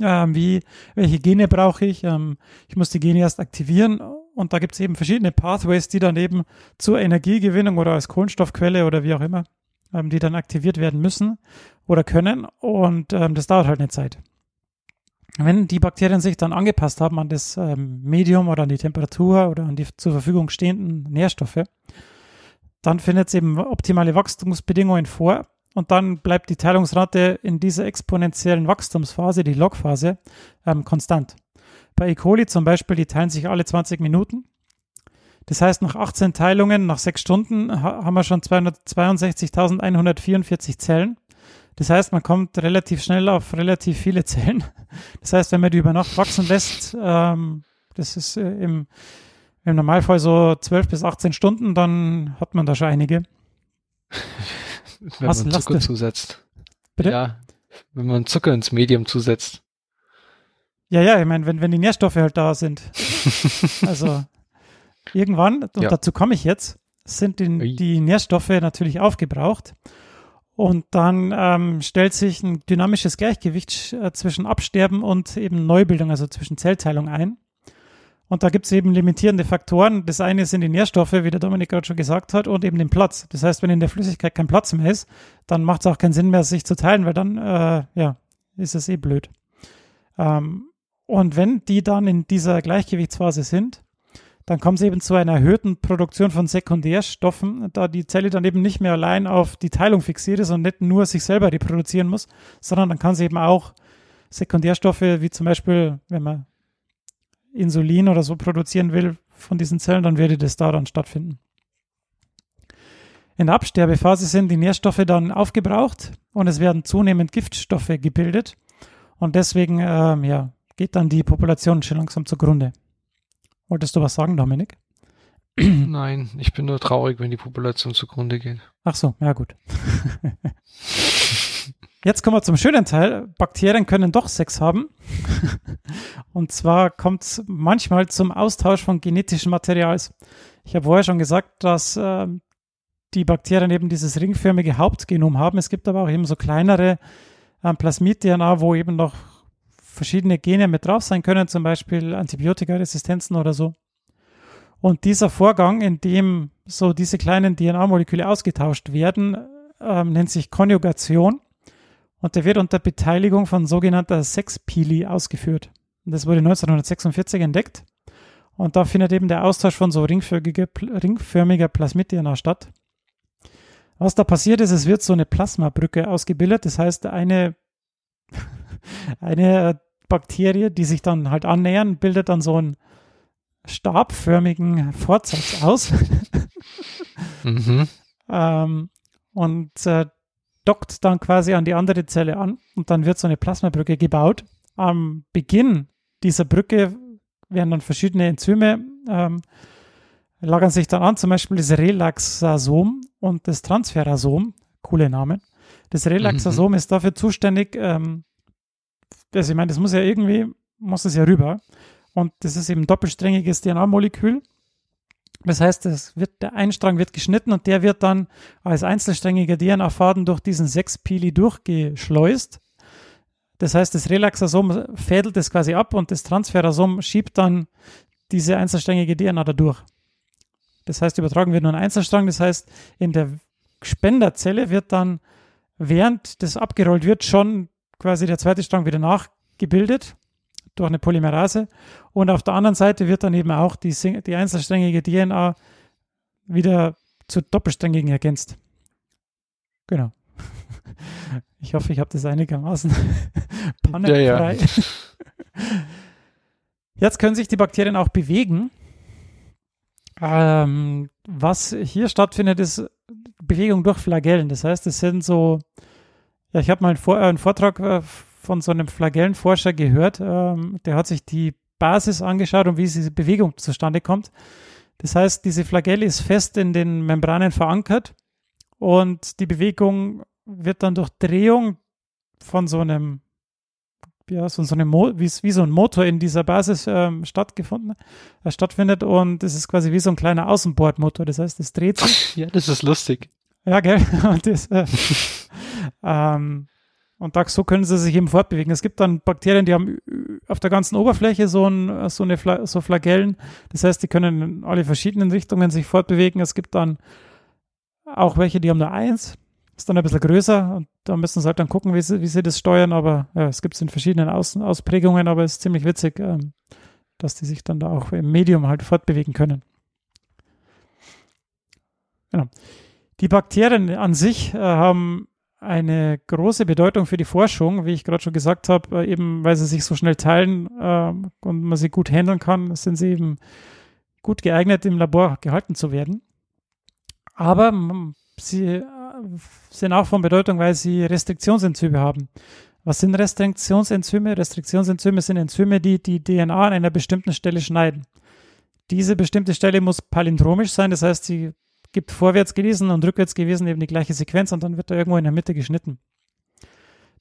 ähm, wie, welche Gene brauche ich, ähm, ich muss die Gene erst aktivieren. Und da gibt's eben verschiedene Pathways, die dann eben zur Energiegewinnung oder als Kohlenstoffquelle oder wie auch immer, ähm, die dann aktiviert werden müssen oder können. Und ähm, das dauert halt eine Zeit. Wenn die Bakterien sich dann angepasst haben an das ähm, Medium oder an die Temperatur oder an die zur Verfügung stehenden Nährstoffe, dann findet es eben optimale Wachstumsbedingungen vor und dann bleibt die Teilungsrate in dieser exponentiellen Wachstumsphase, die Logphase, ähm, konstant. Bei E. coli zum Beispiel, die teilen sich alle 20 Minuten. Das heißt, nach 18 Teilungen, nach 6 Stunden, ha haben wir schon 262.144 Zellen. Das heißt, man kommt relativ schnell auf relativ viele Zellen. Das heißt, wenn man die über Nacht wachsen lässt, ähm, das ist äh, im, im Normalfall so 12 bis 18 Stunden, dann hat man da schon einige. wenn Was man Zucker zusetzt. Bitte? Ja, wenn man Zucker ins Medium zusetzt. Ja, ja, ich meine, wenn, wenn die Nährstoffe halt da sind. Also irgendwann, und Ja. dazu komme ich jetzt, sind die, die Nährstoffe natürlich aufgebraucht. Und dann ähm, stellt sich ein dynamisches Gleichgewicht äh, zwischen Absterben und eben Neubildung, also zwischen Zellteilung ein. Und da gibt es eben limitierende Faktoren. Das eine sind die Nährstoffe, wie der Dominik gerade schon gesagt hat, und eben den Platz. Das heißt, wenn in der Flüssigkeit kein Platz mehr ist, dann macht es auch keinen Sinn mehr, sich zu teilen, weil dann, äh, ja, ist es eh blöd. Ähm, und wenn die dann in dieser Gleichgewichtsphase sind, dann kommt es eben zu einer erhöhten Produktion von Sekundärstoffen, da die Zelle dann eben nicht mehr allein auf die Teilung fixiert ist und nicht nur sich selber reproduzieren muss, sondern dann kann sie eben auch Sekundärstoffe, wie zum Beispiel, wenn man Insulin oder so produzieren will von diesen Zellen, dann würde das da dann stattfinden. In der Absterbephase sind die Nährstoffe dann aufgebraucht und es werden zunehmend Giftstoffe gebildet und deswegen ähm, ja, geht dann die Population schon langsam zugrunde. Wolltest du was sagen, Dominik? Nein, ich bin nur traurig, wenn die Population zugrunde geht. Ach so, ja gut. Jetzt kommen wir zum schönen Teil. Bakterien können doch Sex haben. Und zwar kommt es manchmal zum Austausch von genetischem Materials. Ich habe vorher schon gesagt, dass ähm, die Bakterien eben dieses ringförmige Hauptgenom haben. Es gibt aber auch eben so kleinere ähm, Plasmid-DNA, wo eben noch verschiedene Gene mit drauf sein können, zum Beispiel Antibiotikaresistenzen oder so. Und dieser Vorgang, in dem so diese kleinen DNA-Moleküle ausgetauscht werden, ähm, nennt sich Konjugation und der wird unter Beteiligung von sogenannter Sexpili ausgeführt. Und das wurde 1946 entdeckt und da findet eben der Austausch von so ringförmiger, ringförmiger Plasmid-DNA statt. Was da passiert ist, es wird so eine Plasmabrücke ausgebildet. Das heißt, eine, eine Bakterie, die sich dann halt annähern, bildet dann so einen stabförmigen Fortsatz aus. Mhm. ähm, und äh, dockt dann quasi an die andere Zelle an und dann wird so eine Plasmabrücke gebaut. Am Beginn dieser Brücke werden dann verschiedene Enzyme ähm, lagern sich dann an, zum Beispiel das Relaxasom und das Transferasom, coole Namen. Das Relaxasom mhm. ist dafür zuständig, ähm, also ich meine, das muss ja irgendwie, muss es ja rüber. Und das ist eben doppelsträngiges DNA-Molekül. Das heißt, es wird, der Einstrang wird geschnitten und der wird dann als einzelsträngiger DNA-Faden durch diesen 6-Pili durchgeschleust. Das heißt, das Relaxasom fädelt es quasi ab und das Transferasom schiebt dann diese einzelsträngige DNA da durch. Das heißt, übertragen wird nur ein Einzelstrang. Das heißt, in der Spenderzelle wird dann, während das abgerollt wird, schon quasi der zweite Strang wieder nachgebildet durch eine Polymerase. Und auf der anderen Seite wird dann eben auch die, die einzelsträngige DNA wieder zu doppelsträngigen ergänzt. Genau. Ich hoffe, ich habe das einigermaßen pannefrei. Ja, ja. Jetzt können sich die Bakterien auch bewegen. Ähm, was hier stattfindet, ist Bewegung durch Flagellen. Das heißt, es sind so, ja, ich habe mal einen, Vor äh, einen Vortrag äh, von so einem Flagellenforscher gehört. Ähm, der hat sich die Basis angeschaut und wie diese Bewegung zustande kommt. Das heißt, diese Flagelle ist fest in den Membranen verankert und die Bewegung wird dann durch Drehung von so einem, ja, so, so einem Mo wie, wie so ein Motor in dieser Basis ähm, stattgefunden, äh, stattfindet und es ist quasi wie so ein kleiner Außenbordmotor. Das heißt, es dreht sich. Ja, das ist lustig. Ja, gell? Und das, äh, ähm, und da, so können sie sich eben fortbewegen. Es gibt dann Bakterien, die haben auf der ganzen Oberfläche so, ein, so, eine Fla so Flagellen. Das heißt, die können in alle verschiedenen Richtungen sich fortbewegen. Es gibt dann auch welche, die haben nur eins. Ist dann ein bisschen größer und da müssen sie halt dann gucken, wie sie, wie sie das steuern. Aber ja, es gibt es in verschiedenen Aus Ausprägungen, aber es ist ziemlich witzig, ähm, dass die sich dann da auch im Medium halt fortbewegen können. Genau. Die Bakterien an sich äh, haben eine große Bedeutung für die Forschung, wie ich gerade schon gesagt habe, äh, eben weil sie sich so schnell teilen äh, und man sie gut handeln kann, sind sie eben gut geeignet, im Labor gehalten zu werden. Aber sie äh, sind auch von Bedeutung, weil sie Restriktionsenzyme haben. Was sind Restriktionsenzyme? Restriktionsenzyme sind Enzyme, die die DNA an einer bestimmten Stelle schneiden. Diese bestimmte Stelle muss palindromisch sein, das heißt, sie gibt vorwärts gelesen und rückwärts gelesen eben die gleiche Sequenz und dann wird da irgendwo in der Mitte geschnitten.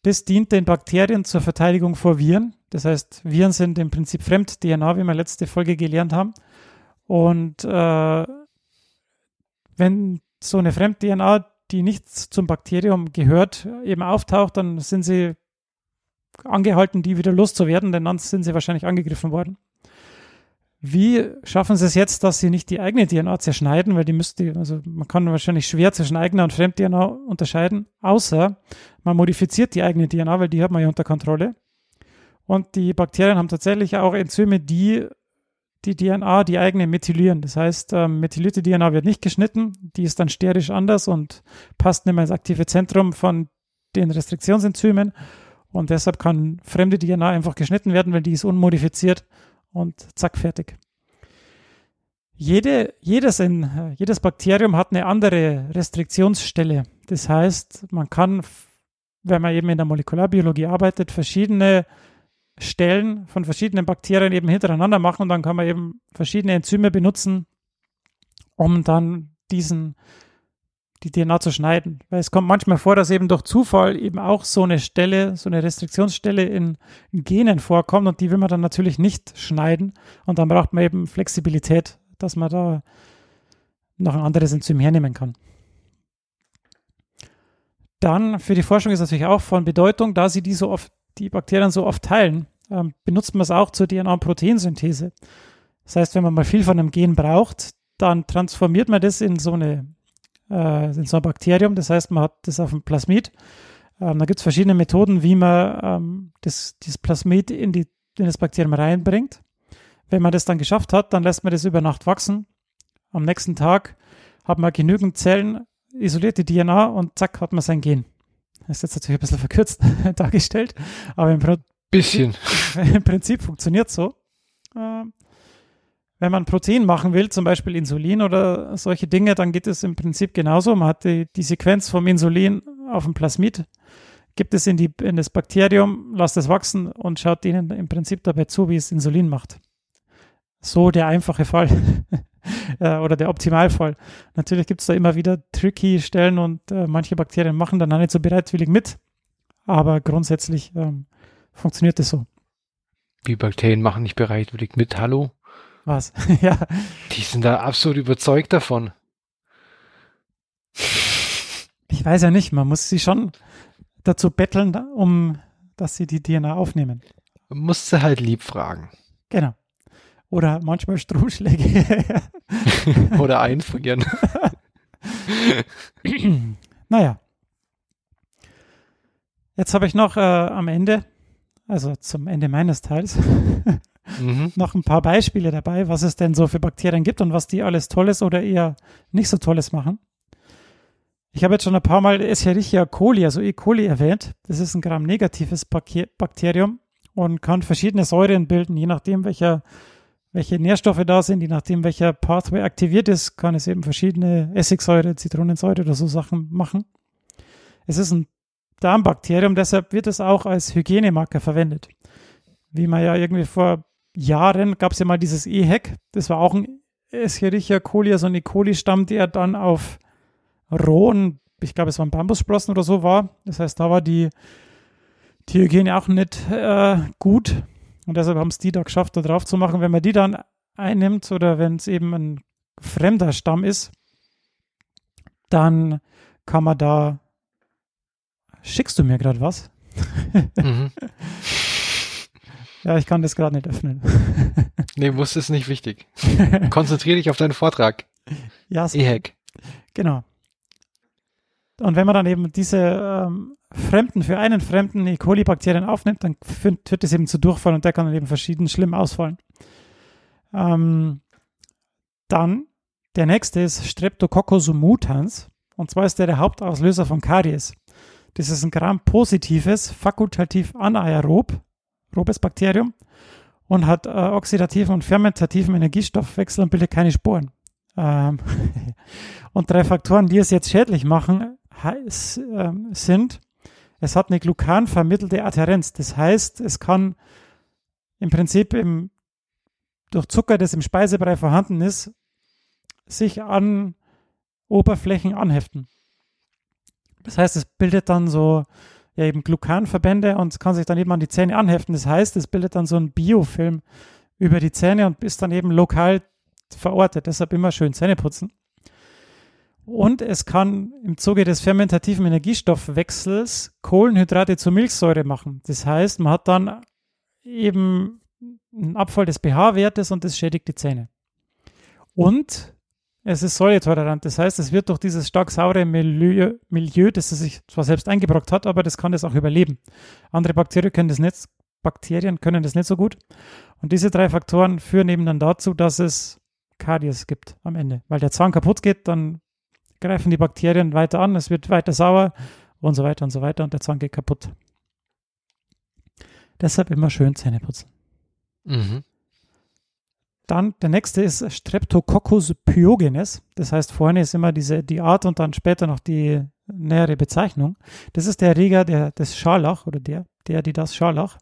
Das dient den Bakterien zur Verteidigung vor Viren. Das heißt, Viren sind im Prinzip Fremd-DNA, wie wir letzte Folge gelernt haben. Und äh, wenn so eine Fremd-DNA, die nicht zum Bakterium gehört, eben auftaucht, dann sind sie angehalten, die wieder loszuwerden, denn dann sind sie wahrscheinlich angegriffen worden. Wie schaffen sie es jetzt, dass sie nicht die eigene DNA zerschneiden, weil die müsste, also man kann wahrscheinlich schwer zwischen eigener und Fremd-DNA unterscheiden, außer man modifiziert die eigene DNA, weil die hat man ja unter Kontrolle. Und die Bakterien haben tatsächlich auch Enzyme, die die DNA, die eigene methylieren. Das heißt, ähm, methylierte DNA wird nicht geschnitten, die ist dann sterisch anders und passt nicht mehr ins aktive Zentrum von den Restriktionsenzymen. Und deshalb kann fremde DNA einfach geschnitten werden, weil die ist unmodifiziert und zack, fertig. Jede, jedes, in, jedes Bakterium hat eine andere Restriktionsstelle. Das heißt, man kann, wenn man eben in der Molekularbiologie arbeitet, verschiedene Stellen von verschiedenen Bakterien eben hintereinander machen und dann kann man eben verschiedene Enzyme benutzen, um dann diesen die DNA zu schneiden. Weil es kommt manchmal vor, dass eben durch Zufall eben auch so eine Stelle, so eine Restriktionsstelle in, Genen vorkommt und die will man dann natürlich nicht schneiden. Und dann braucht man eben Flexibilität, dass man da noch ein anderes Enzym hernehmen kann. Dann für die Forschung ist natürlich auch von Bedeutung, da sie die so oft, die Bakterien so oft teilen, ähm, benutzt man es auch zur DNA- und Proteinsynthese. Das heißt, wenn man mal viel von einem Gen braucht, dann transformiert man das in so eine äh, in so ein Bakterium. Das heißt, man hat das auf dem Plasmid. Ähm, da gibt es verschiedene Methoden, wie man ähm, das, dieses Plasmid in, die, in das Bakterium reinbringt. Wenn man das dann geschafft hat, dann lässt man das über Nacht wachsen. Am nächsten Tag hat man genügend Zellen, isolierte DNA und zack, hat man sein Gen. Das ist jetzt natürlich ein bisschen verkürzt dargestellt, aber im, Pro Bisschen. im Prinzip funktioniert so. Ähm, wenn man Protein machen will, zum Beispiel Insulin oder solche Dinge, dann geht es im Prinzip genauso. Man hat die, die Sequenz vom Insulin auf dem Plasmid, gibt es in, die, in das Bakterium, lässt es wachsen und schaut denen im Prinzip dabei zu, wie es Insulin macht. So der einfache Fall äh, oder der Optimalfall. Natürlich gibt es da immer wieder tricky Stellen und äh, manche Bakterien machen dann auch nicht so bereitwillig mit, aber grundsätzlich ähm, funktioniert es so. Wie Bakterien machen nicht bereitwillig mit, hallo? Was? ja. Die sind da absolut überzeugt davon. Ich weiß ja nicht, man muss sie schon dazu betteln, um dass sie die DNA aufnehmen. Musst du halt lieb fragen. Genau. Oder manchmal Stromschläge. Oder einfrieren. naja. Jetzt habe ich noch äh, am Ende, also zum Ende meines Teils, mhm. noch ein paar Beispiele dabei, was es denn so für Bakterien gibt und was die alles Tolles oder eher nicht so Tolles machen. Ich habe jetzt schon ein paar Mal Escherichia coli, also E. coli erwähnt. Das ist ein gram-negatives Bakterium und kann verschiedene Säuren bilden, je nachdem, welcher, welche Nährstoffe da sind, je nachdem, welcher Pathway aktiviert ist, kann es eben verschiedene Essigsäure, Zitronensäure oder so Sachen machen. Es ist ein Darmbakterium, deshalb wird es auch als Hygienemarker verwendet. Wie man ja irgendwie vor Jahren gab es ja mal dieses EHEC, das war auch ein Escherichia coli, also ein E. coli-Stamm, der dann auf rohen, ich glaube, es waren Bambussprossen oder so war. Das heißt, da war die, die Hygiene auch nicht äh, gut. Und deshalb haben es die da geschafft, da drauf zu machen. Wenn man die dann einnimmt oder wenn es eben ein fremder Stamm ist, dann kann man da. Schickst du mir gerade was? Mhm. Ja, ich kann das gerade nicht öffnen. Nee, muss ist nicht wichtig. Konzentriere dich auf deinen Vortrag. ja, so, EHEC. genau. Und wenn man dann eben diese ähm, Fremden, für einen Fremden E. coli-Bakterien aufnimmt, dann führt, führt das eben zu Durchfall und der kann dann eben verschieden schlimm ausfallen. Ähm, dann, der nächste ist Streptococcus mutans. Und zwar ist der der Hauptauslöser von Karies. Das ist ein gram-positives, fakultativ anaerob, robes Bakterium und hat äh, oxidativen und fermentativen Energiestoffwechsel und bildet keine Sporen. Ähm, und drei Faktoren, die es jetzt schädlich machen, heiß, ähm, sind, es hat eine glucanvermittelte Adherenz. Das heißt, es kann im Prinzip im, durch Zucker, das im Speisebrei vorhanden ist, sich an Oberflächen anheften. Das heißt, es bildet dann so ja eben Glucanverbände und kann sich dann eben an die Zähne anheften. Das heißt, es bildet dann so einen Biofilm über die Zähne und ist dann eben lokal verortet. Deshalb immer schön Zähne putzen. Und es kann im Zuge des fermentativen Energiestoffwechsels Kohlenhydrate zur Milchsäure machen. Das heißt, man hat dann eben einen Abfall des pH-Wertes und das schädigt die Zähne. Und es ist säuretolerant. Das heißt, es wird durch dieses stark saure Milieu, Milieu, das es sich zwar selbst eingebrockt hat, aber das kann das auch überleben. Andere Bakterien können das nicht, Bakterien können das nicht so gut. Und diese drei Faktoren führen eben dann dazu, dass es Karies gibt am Ende. Weil der Zahn kaputt geht, dann greifen die Bakterien weiter an, es wird weiter sauer und so weiter und so weiter und der Zahn geht kaputt. Deshalb immer schön Zähne putzen. Mhm. Dann der nächste ist Streptococcus pyogenes. Das heißt, vorne ist immer diese, die Art und dann später noch die nähere Bezeichnung. Das ist der Erreger der, des Scharlach oder der, der, die das Scharlach.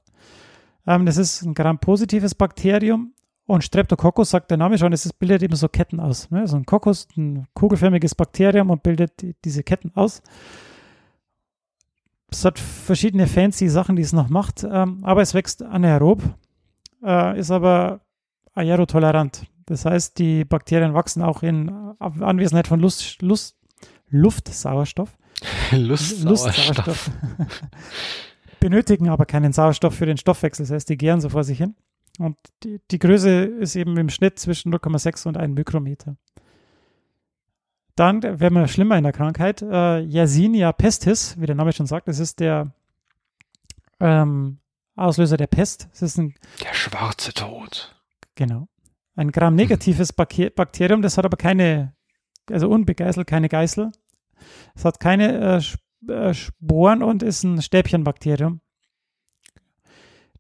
Ähm, das ist ein gram-positives Bakterium und Streptococcus, sagt der Name schon, es bildet eben so Ketten aus. Ne? So ein Kokos, ein kugelförmiges Bakterium und bildet die, diese Ketten aus. Es hat verschiedene fancy Sachen, die es noch macht, ähm, aber es wächst anaerob, äh, ist aber aerotolerant. Das heißt, die Bakterien wachsen auch in Anwesenheit von Lust, Lust, Luftsauerstoff. Lust, Lustsauerstoff. Benötigen aber keinen Sauerstoff für den Stoffwechsel. Das heißt, die gären so vor sich hin. Und die, die Größe ist eben im Schnitt zwischen 0,6 und 1 Mikrometer. Dann wäre wir schlimmer in der Krankheit. Äh, Yersinia pestis, wie der Name schon sagt, das ist der ähm, Auslöser der Pest. Das ist ein, Der schwarze Tod. Genau, ein gramnegatives Bake- Bakterium, das hat aber keine, also unbegeißelt, keine Geißel. Es hat keine äh, äh, Sporen und ist ein Stäbchenbakterium.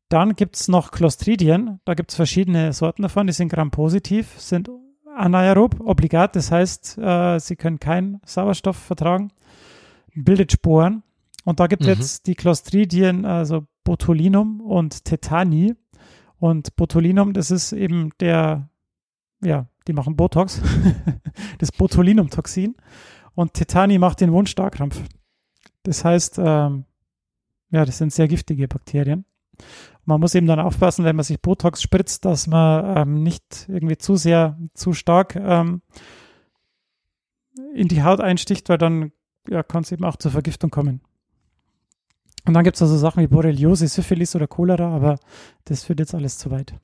Dann gibt es noch Clostridien. Da gibt es verschiedene Sorten davon. Die sind grampositiv, sind anaerob, obligat. Das heißt, äh, sie können keinen Sauerstoff vertragen. Bildet Sporen. Und da gibt es Mhm. jetzt die Clostridien, also Botulinum und Tetani. Und Botulinum, das ist eben der, ja, die machen Botox, das Botulinumtoxin. Und Tetani macht den Wundstarkrampf. Das heißt, ähm, ja, das sind sehr giftige Bakterien. Man muss eben dann aufpassen, wenn man sich Botox spritzt, dass man ähm, nicht irgendwie zu sehr, zu stark ähm, in die Haut einsticht, weil dann ja, kann es eben auch zur Vergiftung kommen. Und dann gibt es also Sachen wie Borreliose, Syphilis oder Cholera, aber das führt jetzt alles zu weit.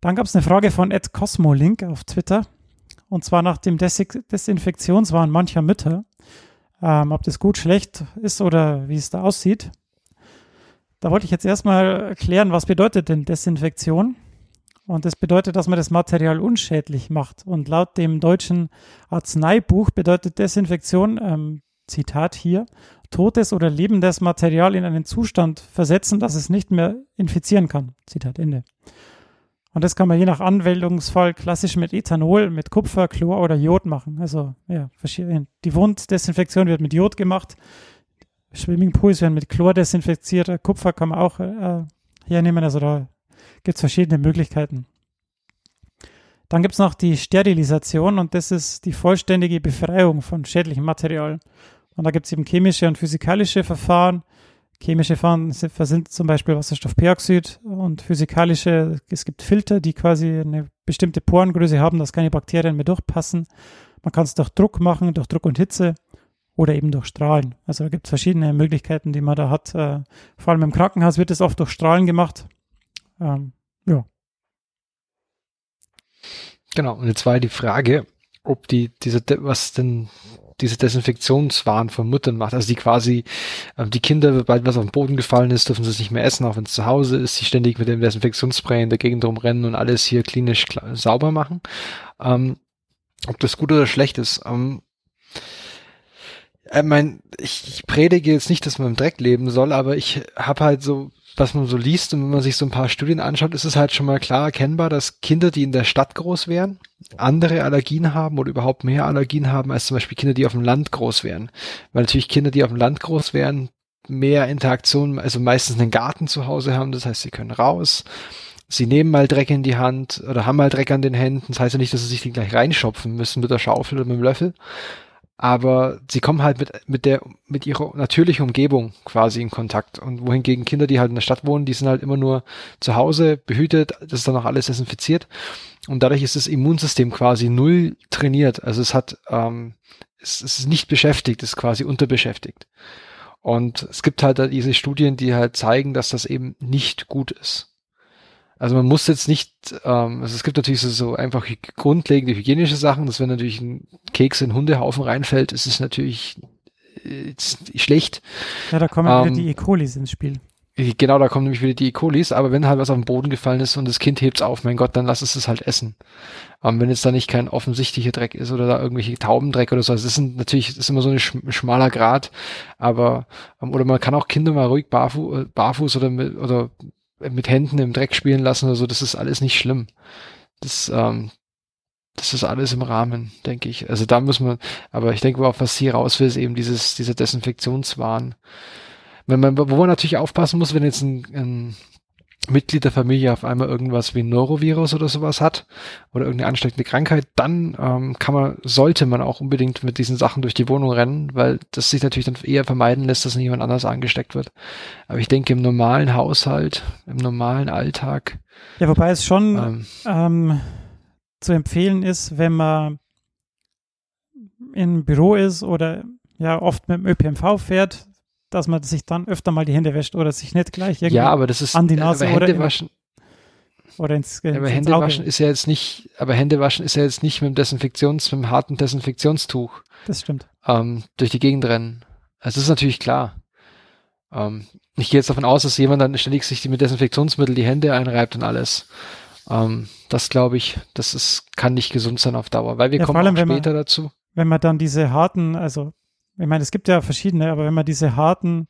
Dann gab es eine Frage von Ed Cosmolink auf Twitter. Und zwar nach dem Des Desinfektionswahn mancher Mütter. Ähm, ob das gut, schlecht ist oder wie es da aussieht. Da wollte ich jetzt erstmal erklären, was bedeutet denn Desinfektion? Und das bedeutet, dass man das Material unschädlich macht. Und laut dem deutschen Arzneibuch bedeutet Desinfektion, ähm, Zitat hier, totes oder lebendes Material in einen Zustand versetzen, dass es nicht mehr infizieren kann. Zitat Ende. Und das kann man je nach Anwendungsfall klassisch mit Ethanol, mit Kupfer, Chlor oder Jod machen. Also ja, verschiedene. Die Wunddesinfektion wird mit Jod gemacht. Swimmingpools werden mit Chlor desinfiziert. Kupfer kann man auch äh, hernehmen. Also da gibt es verschiedene Möglichkeiten. Dann gibt es noch die Sterilisation und das ist die vollständige Befreiung von schädlichem Material. Und da gibt es eben chemische und physikalische Verfahren. Chemische Verfahren sind, zum Beispiel Wasserstoffperoxid und physikalische, es gibt Filter, die quasi eine bestimmte Porengröße haben, dass keine Bakterien mehr durchpassen. Man kann es durch Druck machen, durch Druck und Hitze oder eben durch Strahlen. Also da gibt es verschiedene Möglichkeiten, die man da hat. Äh, vor allem im Krankenhaus wird es oft durch Strahlen gemacht. Ähm, ja. Genau, und jetzt war die Frage, ob die, diese, was denn diese Desinfektionswahn von Muttern macht, also die quasi, ähm, die Kinder, sobald was auf den Boden gefallen ist, dürfen sie es nicht mehr essen, auch wenn es zu Hause ist, die ständig mit dem Desinfektionsspray in der Gegend rumrennen und alles hier klinisch sauber machen. Ähm, ob das gut oder schlecht ist. Ähm, ich mein, ich, ich predige jetzt nicht, dass man im Dreck leben soll, aber ich habe halt so, was man so liest und wenn man sich so ein paar Studien anschaut, ist es halt schon mal klar erkennbar, dass Kinder, die in der Stadt groß wären, andere Allergien haben oder überhaupt mehr Allergien haben als zum Beispiel Kinder, die auf dem Land groß wären. Weil natürlich Kinder, die auf dem Land groß wären, mehr Interaktion, also meistens einen Garten zu Hause haben, das heißt, sie können raus. Sie nehmen mal Dreck in die Hand oder haben mal Dreck an den Händen. Das heißt ja nicht, dass sie sich den gleich reinschopfen müssen mit der Schaufel oder mit dem Löffel. Aber sie kommen halt mit, mit der, mit ihrer natürlichen Umgebung quasi in Kontakt. Und wohingegen Kinder, die halt in der Stadt wohnen, die sind halt immer nur zu Hause behütet, das ist dann auch alles desinfiziert. Und dadurch ist das Immunsystem quasi null trainiert. Also es hat, ähm, es, es ist nicht beschäftigt, es ist quasi unterbeschäftigt. Und es gibt halt diese Studien, die halt zeigen, dass das eben nicht gut ist. Also man muss jetzt nicht, ähm, also es gibt natürlich so, so einfach grundlegende hygienische Sachen, dass wenn natürlich ein Keks in einen Hundehaufen reinfällt, ist es natürlich äh, schlecht. Ja, da kommen Ähm, wieder die E. colis ins Spiel. Genau, da kommen nämlich wieder die E. colis, aber wenn halt was auf den Boden gefallen ist und das Kind hebt's auf, mein Gott, dann lass es es halt essen. Ähm, wenn jetzt da nicht kein offensichtlicher Dreck ist oder da irgendwelche Taubendreck oder so, also das sind natürlich, das ist immer so ein schm- schmaler Grad, aber, ähm, oder man kann auch Kinder mal ruhig barfu äh, barfuß oder mit, oder mit Händen im Dreck spielen lassen oder so, das ist alles nicht schlimm. Das, ähm, das ist alles im Rahmen, denke ich. Also da muss man, aber ich denke, auf was hier raus will, ist eben dieses, dieser Desinfektionswahn. Wenn man, wo man natürlich aufpassen muss, wenn jetzt ein, ein Mitglied der Familie auf einmal irgendwas wie ein Norovirus oder sowas hat oder irgendeine ansteckende Krankheit, dann ähm, kann man, sollte man auch unbedingt mit diesen Sachen durch die Wohnung rennen, weil das sich natürlich dann eher vermeiden lässt, dass jemand anders angesteckt wird. Aber ich denke, im normalen Haushalt, im normalen Alltag, Ja, wobei es schon ähm, ähm, zu empfehlen ist, wenn man im Büro ist oder ja oft mit dem ÖPNV fährt, dass man sich dann öfter mal die Hände wäscht oder sich nicht gleich irgendwie ja, aber das ist an die Nase aber oder Hände waschen. Oder ins, ins aber Hände waschen ist ja jetzt nicht, aber Hände waschen ist ja jetzt nicht mit dem Desinfektions, mit dem harten Desinfektionstuch Das stimmt. ähm, durch die Gegend rennen. Also das ist natürlich klar. Ähm, ich gehe jetzt davon aus, dass jemand dann ständig sich mit Desinfektionsmittel die Hände einreibt und alles. Ähm, das glaube ich, das ist, kann nicht gesund sein auf Dauer, weil wir Ja, vor kommen allem, wenn man- später dazu. Wenn man dann diese harten, also ich meine, es gibt ja verschiedene, aber wenn man diese harten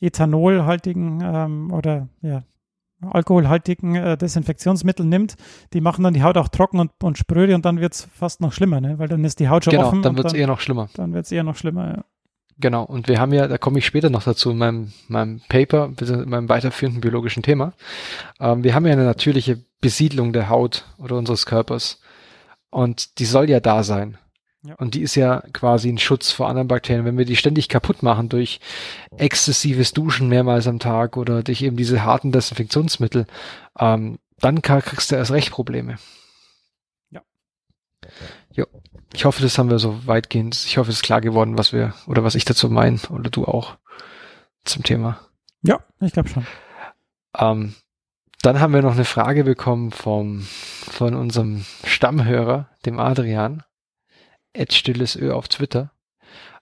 ethanolhaltigen ähm, oder ja, alkoholhaltigen äh, Desinfektionsmittel nimmt, die machen dann die Haut auch trocken und, und spröde und dann wird es fast noch schlimmer, ne? weil dann ist die Haut schon Genau, offen dann und wird es dann, eher noch schlimmer. dann wird's eher noch schlimmer. Ja. Genau, und wir haben ja, da komme ich später noch dazu in meinem, meinem Paper, in meinem weiterführenden biologischen Thema. Ähm, wir haben ja eine natürliche Besiedlung der Haut oder unseres Körpers. Und die soll ja da sein. Ja. Und die ist ja quasi ein Schutz vor anderen Bakterien. Wenn wir die ständig kaputt machen durch exzessives Duschen mehrmals am Tag oder durch eben diese harten Desinfektionsmittel, ähm, dann kriegst du erst recht Probleme. Ja. Jo. Ich hoffe, das haben wir so weitgehend, ich hoffe, es ist klar geworden, was wir, oder was ich dazu meine, oder du auch zum Thema. ja, ich glaube schon. Ähm, dann haben wir noch eine Frage bekommen vom, von unserem Stammhörer, dem Adrian, Stilles Ö auf Twitter.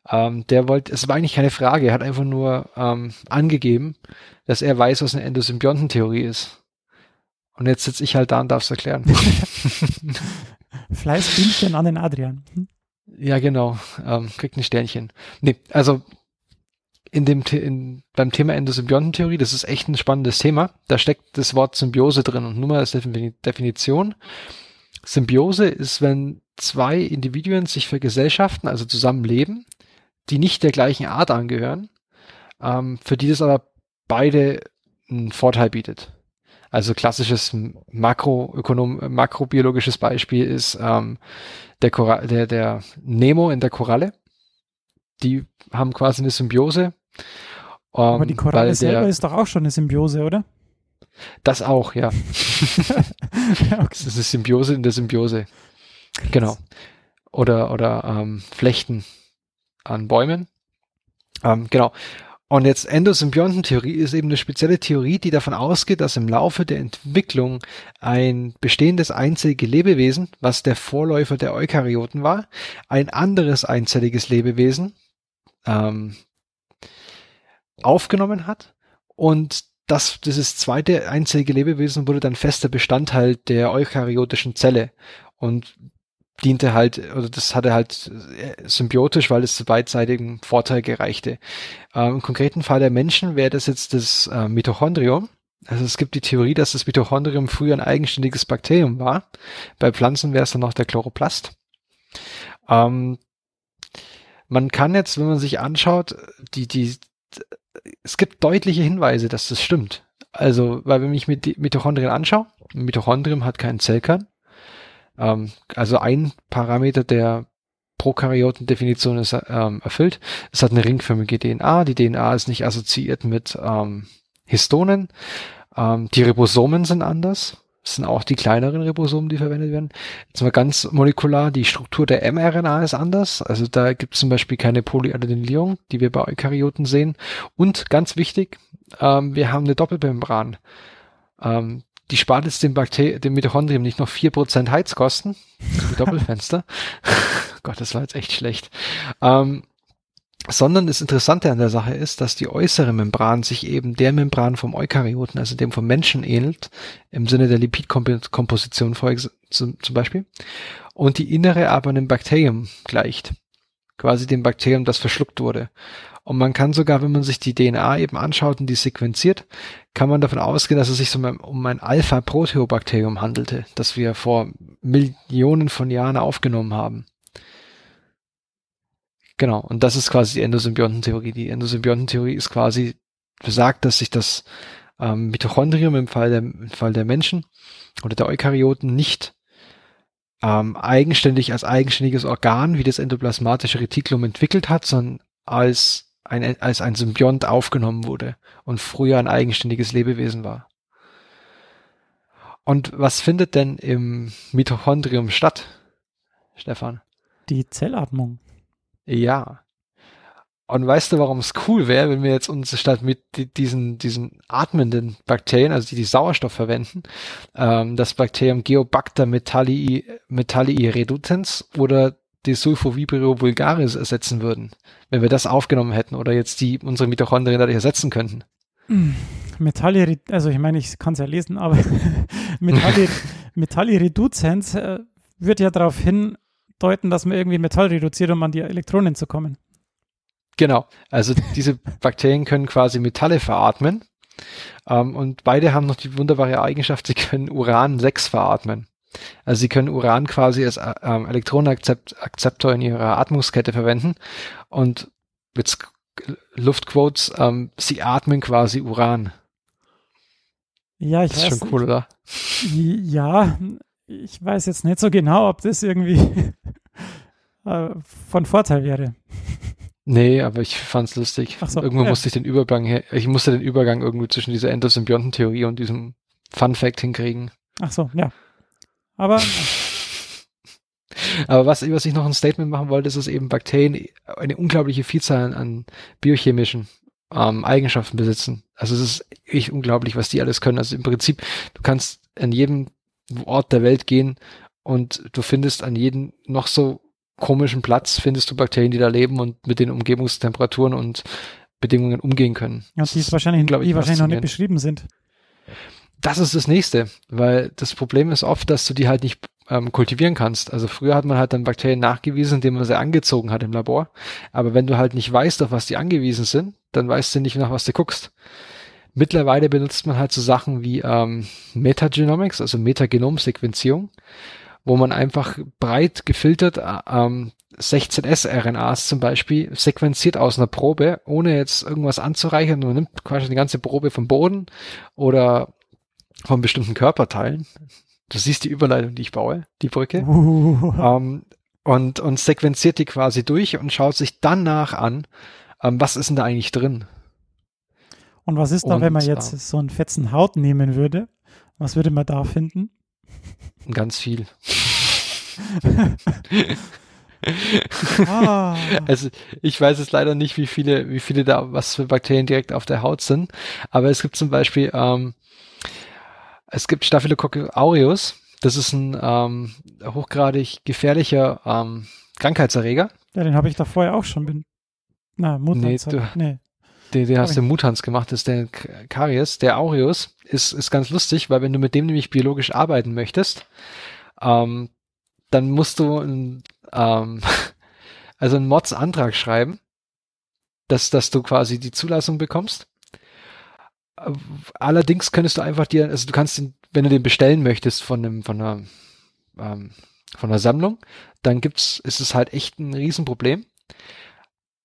Ähm, der wollte, es war eigentlich keine Frage, er hat einfach nur ähm, angegeben, dass er weiß, was eine Endosymbiontentheorie ist. Und jetzt sitze ich halt da und darf es erklären. Fleißbienchen an den Adrian. Hm? Ja, genau. Ähm, kriegt ein Sternchen. Nee, also in dem in, beim Thema Endosymbiontentheorie, das ist echt ein spannendes Thema. Da steckt das Wort Symbiose drin und als Defini- Definition. Symbiose ist, wenn zwei Individuen sich vergesellschaften, also zusammenleben, die nicht der gleichen Art angehören, ähm, für die das aber beide einen Vorteil bietet. Also klassisches Makroökonom, makrobiologisches Beispiel ist ähm, der, Kora der, der Nemo in der Koralle. Die haben quasi eine Symbiose. Ähm, Aber die Koralle weil selber der, ist doch auch schon eine Symbiose, oder? Das auch, ja. okay. Das ist eine Symbiose in der Symbiose. Genau. Oder, oder ähm, Flechten an Bäumen. Ähm, genau. Und jetzt Endosymbiontentheorie ist eben eine spezielle Theorie, die davon ausgeht, dass im Laufe der Entwicklung ein bestehendes einzellige Lebewesen, was der Vorläufer der Eukaryoten war, ein anderes einzelliges Lebewesen ähm, aufgenommen hat und das, dieses zweite einzellige Lebewesen wurde dann fester Bestandteil der eukaryotischen Zelle und diente halt, oder das hatte halt äh, symbiotisch, weil es zu beidseitigen Vorteil gereichte. Ähm, Im konkreten Fall der Menschen wäre das jetzt das äh, Mitochondrium. Also es gibt die Theorie, dass das Mitochondrium früher ein eigenständiges Bakterium war. Bei Pflanzen wäre es dann noch der Chloroplast. Ähm, man kann jetzt, wenn man sich anschaut, die, die, es gibt deutliche Hinweise, dass das stimmt. Also, weil wenn ich mir die Mitochondrien anschaue, ein Mitochondrium hat keinen Zellkern. Ähm, also ein Parameter der Prokaryotendefinition ist ähm, erfüllt. Es hat eine ringförmige DNA. Die DNA ist nicht assoziiert mit ähm, Histonen. Ähm, die Ribosomen sind anders. Das sind auch die kleineren Ribosomen, die verwendet werden. Jetzt mal ganz molekular, die Struktur der mRNA ist anders. Also da gibt es zum Beispiel keine Polyadenylierung, die wir bei Eukaryoten sehen. Und ganz wichtig, ähm, wir haben eine Doppelmembran. Ähm, die spart jetzt dem, Bakter dem Mitochondrium nicht noch 4% Heizkosten. Die Doppelfenster. Gott, das war jetzt echt schlecht. Ähm, sondern das Interessante an der Sache ist, dass die äußere Membran sich eben der Membran vom Eukaryoten, also dem vom Menschen ähnelt, im Sinne der Lipidkomposition zum Beispiel, und die innere aber einem Bakterium gleicht. Quasi dem Bakterium, das verschluckt wurde. Und man kann sogar, wenn man sich die DNA eben anschaut und die sequenziert, kann man davon ausgehen, dass es sich um ein Alpha-Proteobakterium handelte, das wir vor Millionen von Jahren aufgenommen haben. Genau, und das ist quasi die Endosymbiontentheorie. Die Endosymbiontentheorie ist quasi besagt, dass sich das ähm, Mitochondrium im Fall, der, im Fall der Menschen oder der Eukaryoten nicht ähm, eigenständig als eigenständiges Organ wie das endoplasmatische Retikulum entwickelt hat, sondern als ein, als ein Symbiont aufgenommen wurde und früher ein eigenständiges Lebewesen war. Und was findet denn im Mitochondrium statt, Stefan? Die Zellatmung. Ja. Und weißt du, warum es cool wäre, wenn wir jetzt uns statt mit diesen, diesen atmenden Bakterien, also die, die Sauerstoff verwenden, ähm, das Bakterium Geobacter metallii, metallii redutens oder die Sulfovibrio vulgaris ersetzen würden, wenn wir das aufgenommen hätten oder jetzt die unsere Mitochondrien dadurch ersetzen könnten. Metalli, also ich meine, ich kann es ja lesen, aber Metalli, Metallireduzens äh, wird ja darauf hindeuten, dass man irgendwie Metall reduziert, um an die Elektronen zu kommen. Genau, also diese Bakterien können quasi Metalle veratmen ähm, und beide haben noch die wunderbare Eigenschaft, sie können Uran 6 veratmen. Also sie können Uran quasi als äh, ähm, Elektronenakzeptor in ihrer Atmungskette verwenden und jetzt Luftquotes, ähm, sie atmen quasi Uran. Ja, ich das weiß. ist schon cool, oder? Ja, ich weiß jetzt nicht so genau, ob das irgendwie äh, von Vorteil wäre. Nee, aber ich fand's lustig. So, Irgendwo ja. musste ich den Übergang, her- ich musste den Übergang irgendwie zwischen dieser Endosymbiontentheorie und diesem Fun Fact hinkriegen. Ach so, ja. Aber Aber was, was ich noch ein Statement machen wollte, ist, dass eben Bakterien eine unglaubliche Vielzahl an, an biochemischen ähm, Eigenschaften besitzen. Also es ist echt unglaublich, was die alles können. Also im Prinzip, du kannst an jedem Ort der Welt gehen und du findest an jedem noch so komischen Platz, findest du Bakterien, die da leben und mit den Umgebungstemperaturen und Bedingungen umgehen können. ja, Das die, ist wahrscheinlich, die wahrscheinlich noch nicht beschrieben sind. Das ist das nächste, weil das Problem ist oft, dass du die halt nicht ähm, kultivieren kannst. Also früher hat man halt dann Bakterien nachgewiesen, indem man sie angezogen hat im Labor. Aber wenn du halt nicht weißt, auf was die angewiesen sind, dann weißt du nicht, nach was du guckst. Mittlerweile benutzt man halt so Sachen wie ähm, Metagenomics, also Metagenomsequenzierung, wo man einfach breit gefiltert äh, ähm, 16S-RNAs zum Beispiel sequenziert aus einer Probe, ohne jetzt irgendwas anzureichern. Man nimmt quasi die ganze Probe vom Boden oder von bestimmten Körperteilen. Du siehst die Überleitung, die ich baue, die Brücke. Uh, Ähm, und, und sequenziert die quasi durch und schaut sich danach an, ähm, was ist denn da eigentlich drin. und was ist da, wenn man und, jetzt äh, so einen fetzen Haut nehmen würde? Was würde man da finden? Ganz viel. Ah, Also ich weiß jetzt leider nicht, wie viele, wie viele da, was für Bakterien direkt auf der Haut sind. Aber es gibt zum Beispiel, ähm, es gibt Staphylococcus aureus. Das ist ein ähm, hochgradig gefährlicher ähm, Krankheitserreger. ja, den habe ich da vorher auch schon. Bin, na, Mutter. Nee, Nee, du- nee. Den, den hast du Mutans gemacht, das ist der K- Karies. Der Aureus ist, ist ganz lustig, weil wenn du mit dem nämlich biologisch arbeiten möchtest, ähm, dann musst du ein, ähm, also einen Mods-Antrag schreiben, dass, dass du quasi die Zulassung bekommst. Allerdings könntest du einfach dir, also du kannst den, wenn du den bestellen möchtest von einem, von einer, ähm, von einer Sammlung, dann gibt's, ist es halt echt ein Riesenproblem.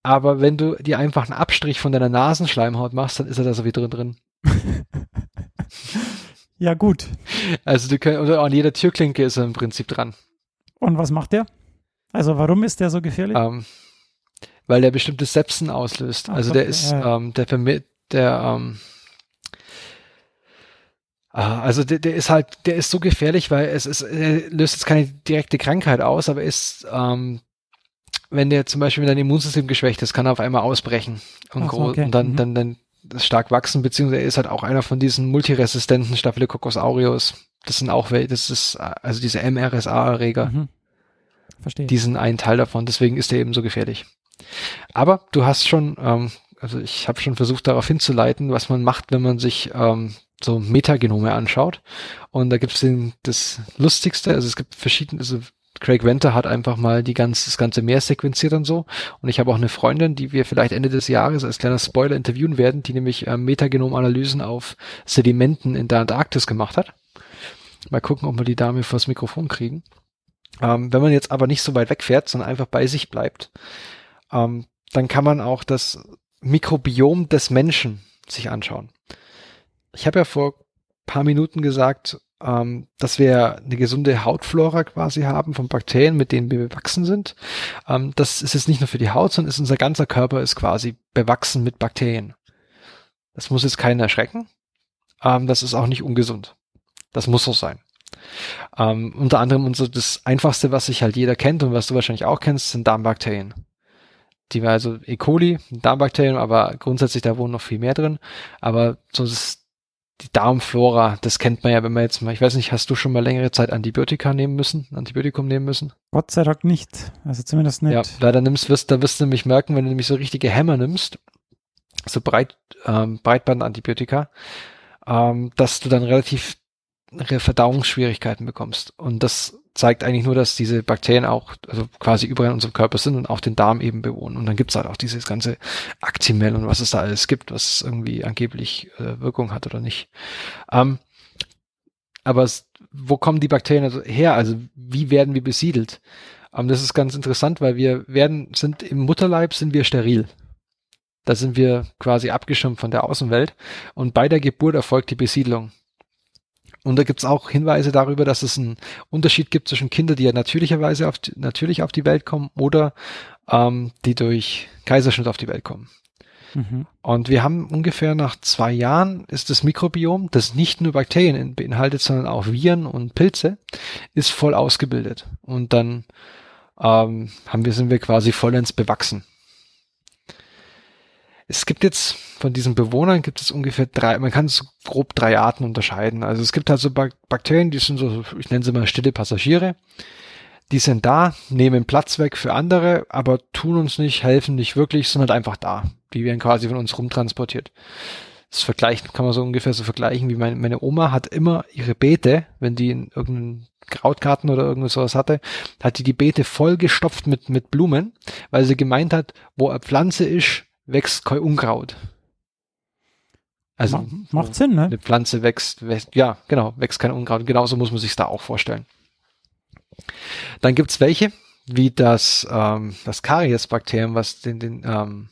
Aber wenn du dir einfach einen Abstrich von deiner Nasenschleimhaut machst, dann ist er da so wie drin drin. Ja, gut. Also du könnt, oder an jeder Türklinke ist er im Prinzip dran. Und was macht der? Also, warum ist der so gefährlich? Ähm, weil der bestimmte Sepsen auslöst. Ach also der ist, ja, ja. ähm, der vermi- der, ähm, ah, also der, der ist halt, der ist so gefährlich, weil es ist, er löst jetzt keine direkte Krankheit aus, aber ist, ähm, wenn der zum Beispiel, dein Immunsystem geschwächt ist, kann er auf einmal ausbrechen und, so, okay. und dann, Mhm. dann, dann stark wachsen, beziehungsweise er ist halt auch einer von diesen multiresistenten Staphylococcus aureus. Das sind auch, das ist, also diese MRSA-Erreger. Mhm. Verstehe. Die sind ein Teil davon, deswegen ist er eben so gefährlich. Aber du hast schon, ähm, also ich habe schon versucht darauf hinzuleiten, was man macht, wenn man sich ähm, so Metagenome anschaut. Und da gibt es das Lustigste, also es gibt verschiedene, also Craig Venter hat einfach mal die ganz, das ganze Meer sequenziert und so. Und ich habe auch eine Freundin, die wir vielleicht Ende des Jahres als kleiner Spoiler interviewen werden, die nämlich ähm, Metagenomanalysen auf Sedimenten in der Antarktis gemacht hat. Mal gucken, ob wir die Dame vors Mikrofon kriegen. Ähm, wenn man jetzt aber nicht so weit wegfährt, sondern einfach bei sich bleibt, ähm, dann kann man auch das Mikrobiom des Menschen sich anschauen. Ich habe ja vor paar Minuten gesagt, ähm, dass wir eine gesunde Hautflora quasi haben von Bakterien, mit denen wir bewachsen sind. Ähm, das ist jetzt nicht nur für die Haut, sondern ist unser ganzer Körper ist quasi bewachsen mit Bakterien. Das muss jetzt keinen erschrecken. Ähm, das ist auch nicht ungesund. Das muss so sein. Ähm, unter anderem unser, das einfachste, was sich halt jeder kennt und was du wahrscheinlich auch kennst, sind Darmbakterien. die war also E. coli, Darmbakterien, aber grundsätzlich da wohnen noch viel mehr drin. Aber so das die Darmflora, das kennt man ja, wenn man jetzt mal, ich weiß nicht, hast du schon mal längere Zeit Antibiotika nehmen müssen, Antibiotikum nehmen müssen? Gott sei Dank nicht. Also zumindest nicht. Ja, leider nimmst, wirst, da wirst du nämlich merken, wenn du nämlich so richtige Hämmer nimmst, so breit, ähm, Breitbandantibiotika, ähm, dass du dann relativ Verdauungsschwierigkeiten bekommst. Und das zeigt eigentlich nur, dass diese Bakterien auch also quasi überall in unserem Körper sind und auch den Darm eben bewohnen. Und dann gibt's halt auch dieses ganze Actimel und was es da alles gibt, was irgendwie angeblich äh, Wirkung hat oder nicht. Ähm, aber es, wo kommen die Bakterien also her? Also wie werden wir besiedelt? Ähm, das ist ganz interessant, weil wir werden, sind im Mutterleib sind wir steril. Da sind wir quasi abgeschirmt von der Außenwelt und bei der Geburt erfolgt die Besiedlung. Und da gibt's auch Hinweise darüber, dass es einen Unterschied gibt zwischen Kindern, die ja natürlicherweise auf die, natürlich auf die Welt kommen oder ähm, die durch Kaiserschnitt auf die Welt kommen. Mhm. Und wir haben ungefähr nach zwei Jahren ist das Mikrobiom, das nicht nur Bakterien beinhaltet, sondern auch Viren und Pilze, ist voll ausgebildet. Und dann ähm, haben wir, sind wir quasi vollends bewachsen. Es gibt jetzt von diesen Bewohnern gibt es ungefähr drei, man kann es grob drei Arten unterscheiden. Also es gibt halt so Bakterien, die sind so, ich nenne sie mal stille Passagiere. Die sind da, nehmen Platz weg für andere, aber tun uns nicht, helfen nicht wirklich, sind halt einfach da. Die werden quasi von uns rumtransportiert. Das vergleichen kann man so ungefähr so vergleichen, wie meine, meine Oma hat immer ihre Beete, wenn die in irgendeinen Krautgarten oder irgendwas sowas hatte, hat die die Beete vollgestopft mit, mit Blumen, weil sie gemeint hat, wo eine Pflanze ist, wächst kein Unkraut. Also Ma macht Sinn, ne? Eine Pflanze wächst, wächst, ja, genau, wächst kein Unkraut. Genauso muss man sich da auch vorstellen. Dann gibt's welche, wie das, ähm, das Karies-Bakterium, was den, den, ähm,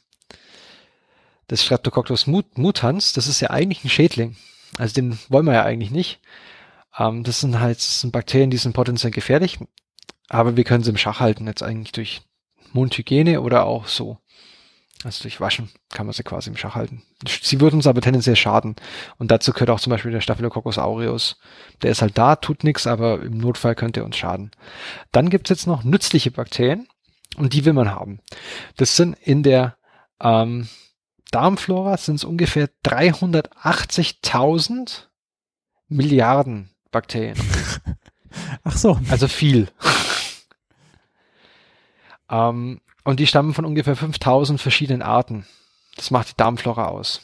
das Streptococcus mut mutans, das ist ja eigentlich ein Schädling. Also den wollen wir ja eigentlich nicht. Ähm, das sind halt das sind Bakterien, die sind potenziell gefährlich, aber wir können sie im Schach halten, jetzt eigentlich durch Mundhygiene oder auch so. Also durch Waschen kann man sie quasi im Schach halten. Sie würden uns aber tendenziell schaden. Und dazu gehört auch zum Beispiel der Staphylococcus aureus. Der ist halt da, tut nichts, aber im Notfall könnte er uns schaden. Dann gibt's jetzt noch nützliche Bakterien und die will man haben. Das sind in der ähm, Darmflora sind es ungefähr 380.000 Milliarden Bakterien. Ach so. Also viel. ähm, und die stammen von ungefähr 5000 verschiedenen Arten. Das macht die Darmflora aus.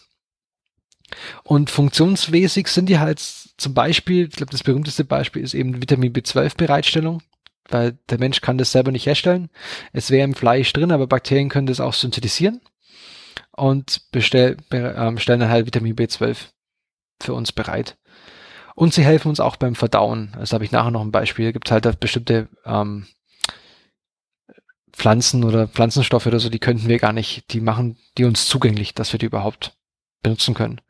Und funktionsmäßig sind die halt zum Beispiel, ich glaube, das berühmteste Beispiel ist eben Vitamin B12-Bereitstellung, weil der Mensch kann das selber nicht herstellen. Es wäre im Fleisch drin, aber Bakterien können das auch synthetisieren und bestell, äh, stellen dann halt Vitamin B12 für uns bereit. Und sie helfen uns auch beim Verdauen. Das habe ich nachher noch ein Beispiel. Gibt halt bestimmte ähm, Pflanzen oder Pflanzenstoffe oder so, die könnten wir gar nicht, die machen die uns zugänglich, dass wir die überhaupt benutzen können.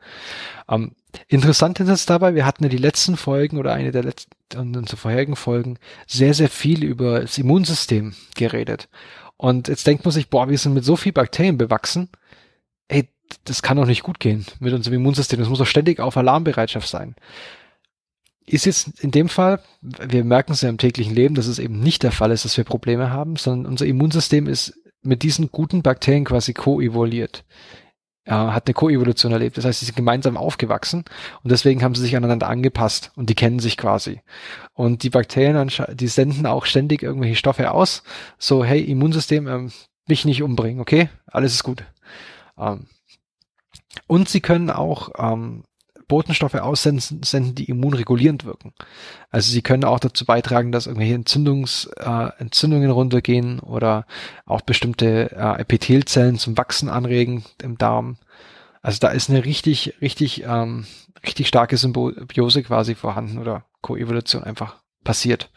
Ähm, interessant ist es dabei, wir hatten ja die letzten Folgen oder eine der letzten, unsere vorherigen Folgen sehr, sehr viel über das Immunsystem geredet. Und jetzt denkt man sich, boah, wir sind mit so viel Bakterien bewachsen. Ey, das kann doch nicht gut gehen mit unserem Immunsystem. Das muss doch ständig auf Alarmbereitschaft sein ist jetzt in dem Fall, wir merken es ja im täglichen Leben, dass es eben nicht der Fall ist, dass wir Probleme haben, sondern unser Immunsystem ist mit diesen guten Bakterien quasi co-evoluiert. Ja, hat eine Koevolution erlebt. Das heißt, sie sind gemeinsam aufgewachsen und deswegen haben sie sich aneinander angepasst und die kennen sich quasi. Und die Bakterien, die senden auch ständig irgendwelche Stoffe aus. So, hey, Immunsystem, ähm, mich nicht umbringen, okay? Alles ist gut. Ähm, und sie können auch ähm, Botenstoffe aussenden, die immunregulierend wirken. Also sie können auch dazu beitragen, dass irgendwelche Entzündungs, äh, Entzündungen runtergehen oder auch bestimmte äh, Epithelzellen zum Wachsen anregen im Darm. Also da ist eine richtig, richtig, ähm, richtig starke Symbiose quasi vorhanden oder Koevolution einfach passiert.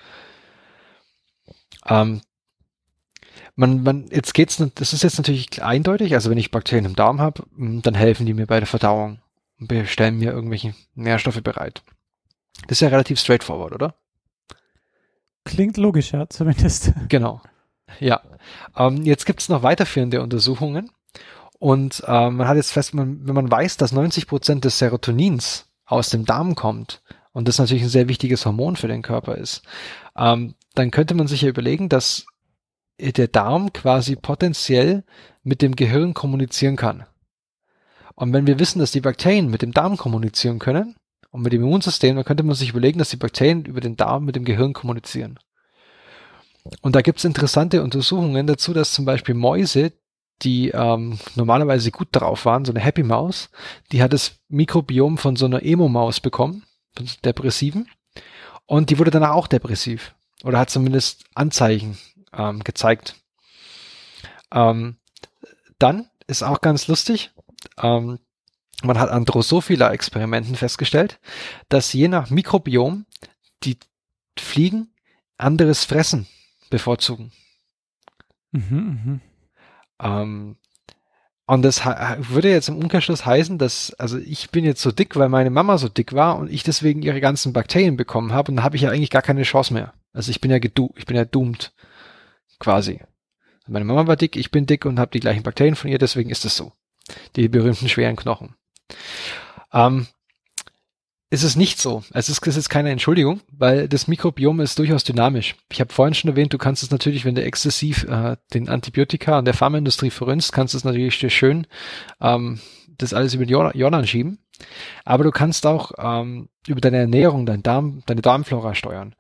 Ähm, man, man, jetzt geht's, das ist jetzt natürlich eindeutig, also wenn ich Bakterien im Darm habe, dann helfen die mir bei der Verdauung und stellen mir irgendwelche Nährstoffe bereit. Das ist ja relativ straightforward, oder? Klingt logisch, ja, zumindest. Genau. Ja. Ähm, jetzt gibt es noch weiterführende Untersuchungen. Und ähm, man hat jetzt fest, man, wenn man weiß, dass 90 Prozent des Serotonins aus dem Darm kommt und das natürlich ein sehr wichtiges Hormon für den Körper ist, ähm, dann könnte man sich ja überlegen, dass der Darm quasi potenziell mit dem Gehirn kommunizieren kann. Und wenn wir wissen, dass die Bakterien mit dem Darm kommunizieren können und mit dem Immunsystem, dann könnte man sich überlegen, dass die Bakterien über den Darm mit dem Gehirn kommunizieren. Und da gibt es interessante Untersuchungen dazu, dass zum Beispiel Mäuse, die ähm, normalerweise gut drauf waren, so eine Happy Maus, die hat das Mikrobiom von so einer Emo-Maus bekommen, von so Depressiven, und die wurde danach auch depressiv. Oder hat zumindest Anzeichen ähm, gezeigt. Ähm, dann ist auch ganz lustig, ähm, man hat an Drosophila-Experimenten festgestellt, dass je nach Mikrobiom die Fliegen anderes Fressen bevorzugen. Mhm, mhm. Ähm, und das würde jetzt im Umkehrschluss heißen, dass, also ich bin jetzt so dick, weil meine Mama so dick war und ich deswegen ihre ganzen Bakterien bekommen habe und dann habe ich ja eigentlich gar keine Chance mehr. Also ich bin ja gedu ich bin ja doomed. Quasi. Meine Mama war dick, ich bin dick und habe die gleichen Bakterien von ihr, deswegen ist es so. Die berühmten schweren Knochen. Ähm, ist es nicht so. Es ist, es ist keine Entschuldigung, weil das Mikrobiom ist durchaus dynamisch. Ich habe vorhin schon erwähnt, du kannst es natürlich, wenn du exzessiv äh, den Antibiotika und der Pharmaindustrie verrünnst, kannst du es natürlich schön ähm, das alles über den Jordan schieben. Aber du kannst auch ähm, über deine Ernährung, dein Darm, deine Darmflora steuern.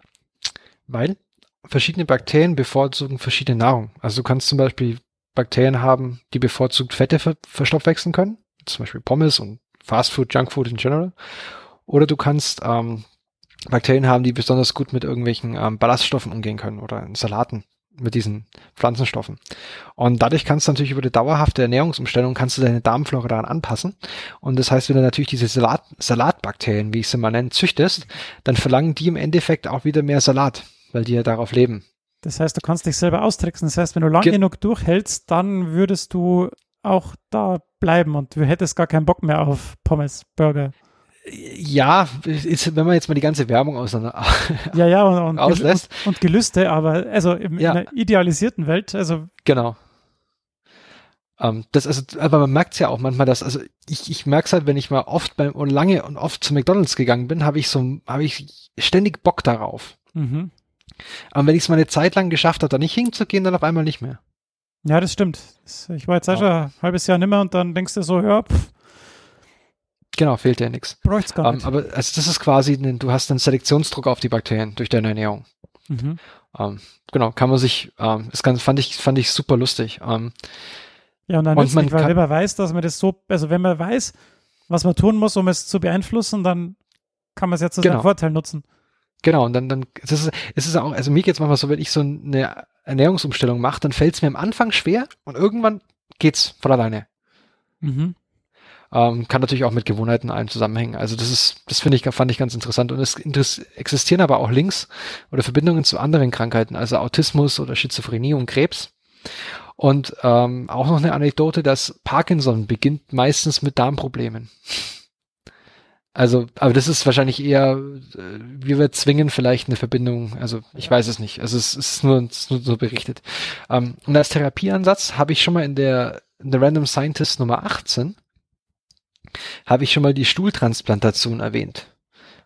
Weil verschiedene Bakterien bevorzugen verschiedene Nahrung. Also du kannst zum Beispiel Bakterien haben, die bevorzugt Fette ver verstoffwechseln können, zum Beispiel Pommes und Fastfood, Junkfood in general. Oder du kannst ähm, Bakterien haben, die besonders gut mit irgendwelchen ähm, Ballaststoffen umgehen können oder in Salaten mit diesen Pflanzenstoffen. Und dadurch kannst du natürlich über die dauerhafte Ernährungsumstellung kannst du deine Darmflora daran anpassen. Und das heißt, wenn du natürlich diese Salat, Salatbakterien, wie ich sie mal nenne, züchtest, dann verlangen die im Endeffekt auch wieder mehr Salat, weil die ja darauf leben. Das heißt, du kannst dich selber austricksen. Das heißt, wenn du lang Ge genug durchhältst, dann würdest du auch da bleiben und du hättest gar keinen Bock mehr auf Pommes, Burger ja, ist, wenn man jetzt mal die ganze Werbung auseinander ja, ja, und, und, auslässt. Und, und, Gelüste, aber also im, ja. in einer idealisierten Welt, also. Genau. Um, ähm, das, also, aber man merkt es ja auch manchmal, dass, also ich, ich merke es halt, wenn ich mal oft beim und lange und oft zu McDonalds gegangen bin, habe ich so, habe ich ständig Bock darauf. Mhm. Aber wenn ich es mal eine Zeit lang geschafft habe, da nicht hinzugehen, dann auf einmal nicht mehr. Ja, das stimmt. Ich war jetzt schon ein halbes Jahr nimmer und dann denkst du so, ja, pff, Genau, fehlt dir nichts. Bräucht's gar nicht. Um, aber also das ist quasi, du hast einen Selektionsdruck auf die Bakterien durch deine Ernährung. Mhm. Um, genau, kann man sich, um, das ganz, fand ich, fand ich super lustig. ja, und dann und man nicht, weil wenn man weiß, dass man das so, also wenn man weiß, was man tun muss, um es zu beeinflussen, dann kann man es ja zu genau. seinem Vorteil nutzen. Genau, und dann, dann, das ist, es ist auch, also mir geht's manchmal so, wenn ich so eine Ernährungsumstellung mache, dann fällt es mir am Anfang schwer und irgendwann geht's von alleine. Mhm. Ähm, kann natürlich auch mit Gewohnheiten allen zusammenhängen. Also das ist, das finde ich, fand ich ganz interessant. Und es existieren aber auch Links oder Verbindungen zu anderen Krankheiten, also Autismus oder Schizophrenie und Krebs. Und ähm, auch noch eine Anekdote, dass Parkinson beginnt meistens mit Darmproblemen. Also, aber das ist wahrscheinlich eher, äh, wir zwingen vielleicht eine Verbindung, also ich weiß es nicht. Also es, es ist, nur, es ist nur so berichtet. Ähm, und als Therapieansatz habe ich schon mal in der, in der Random Scientist Nummer 18 habe ich schon mal die Stuhltransplantation erwähnt.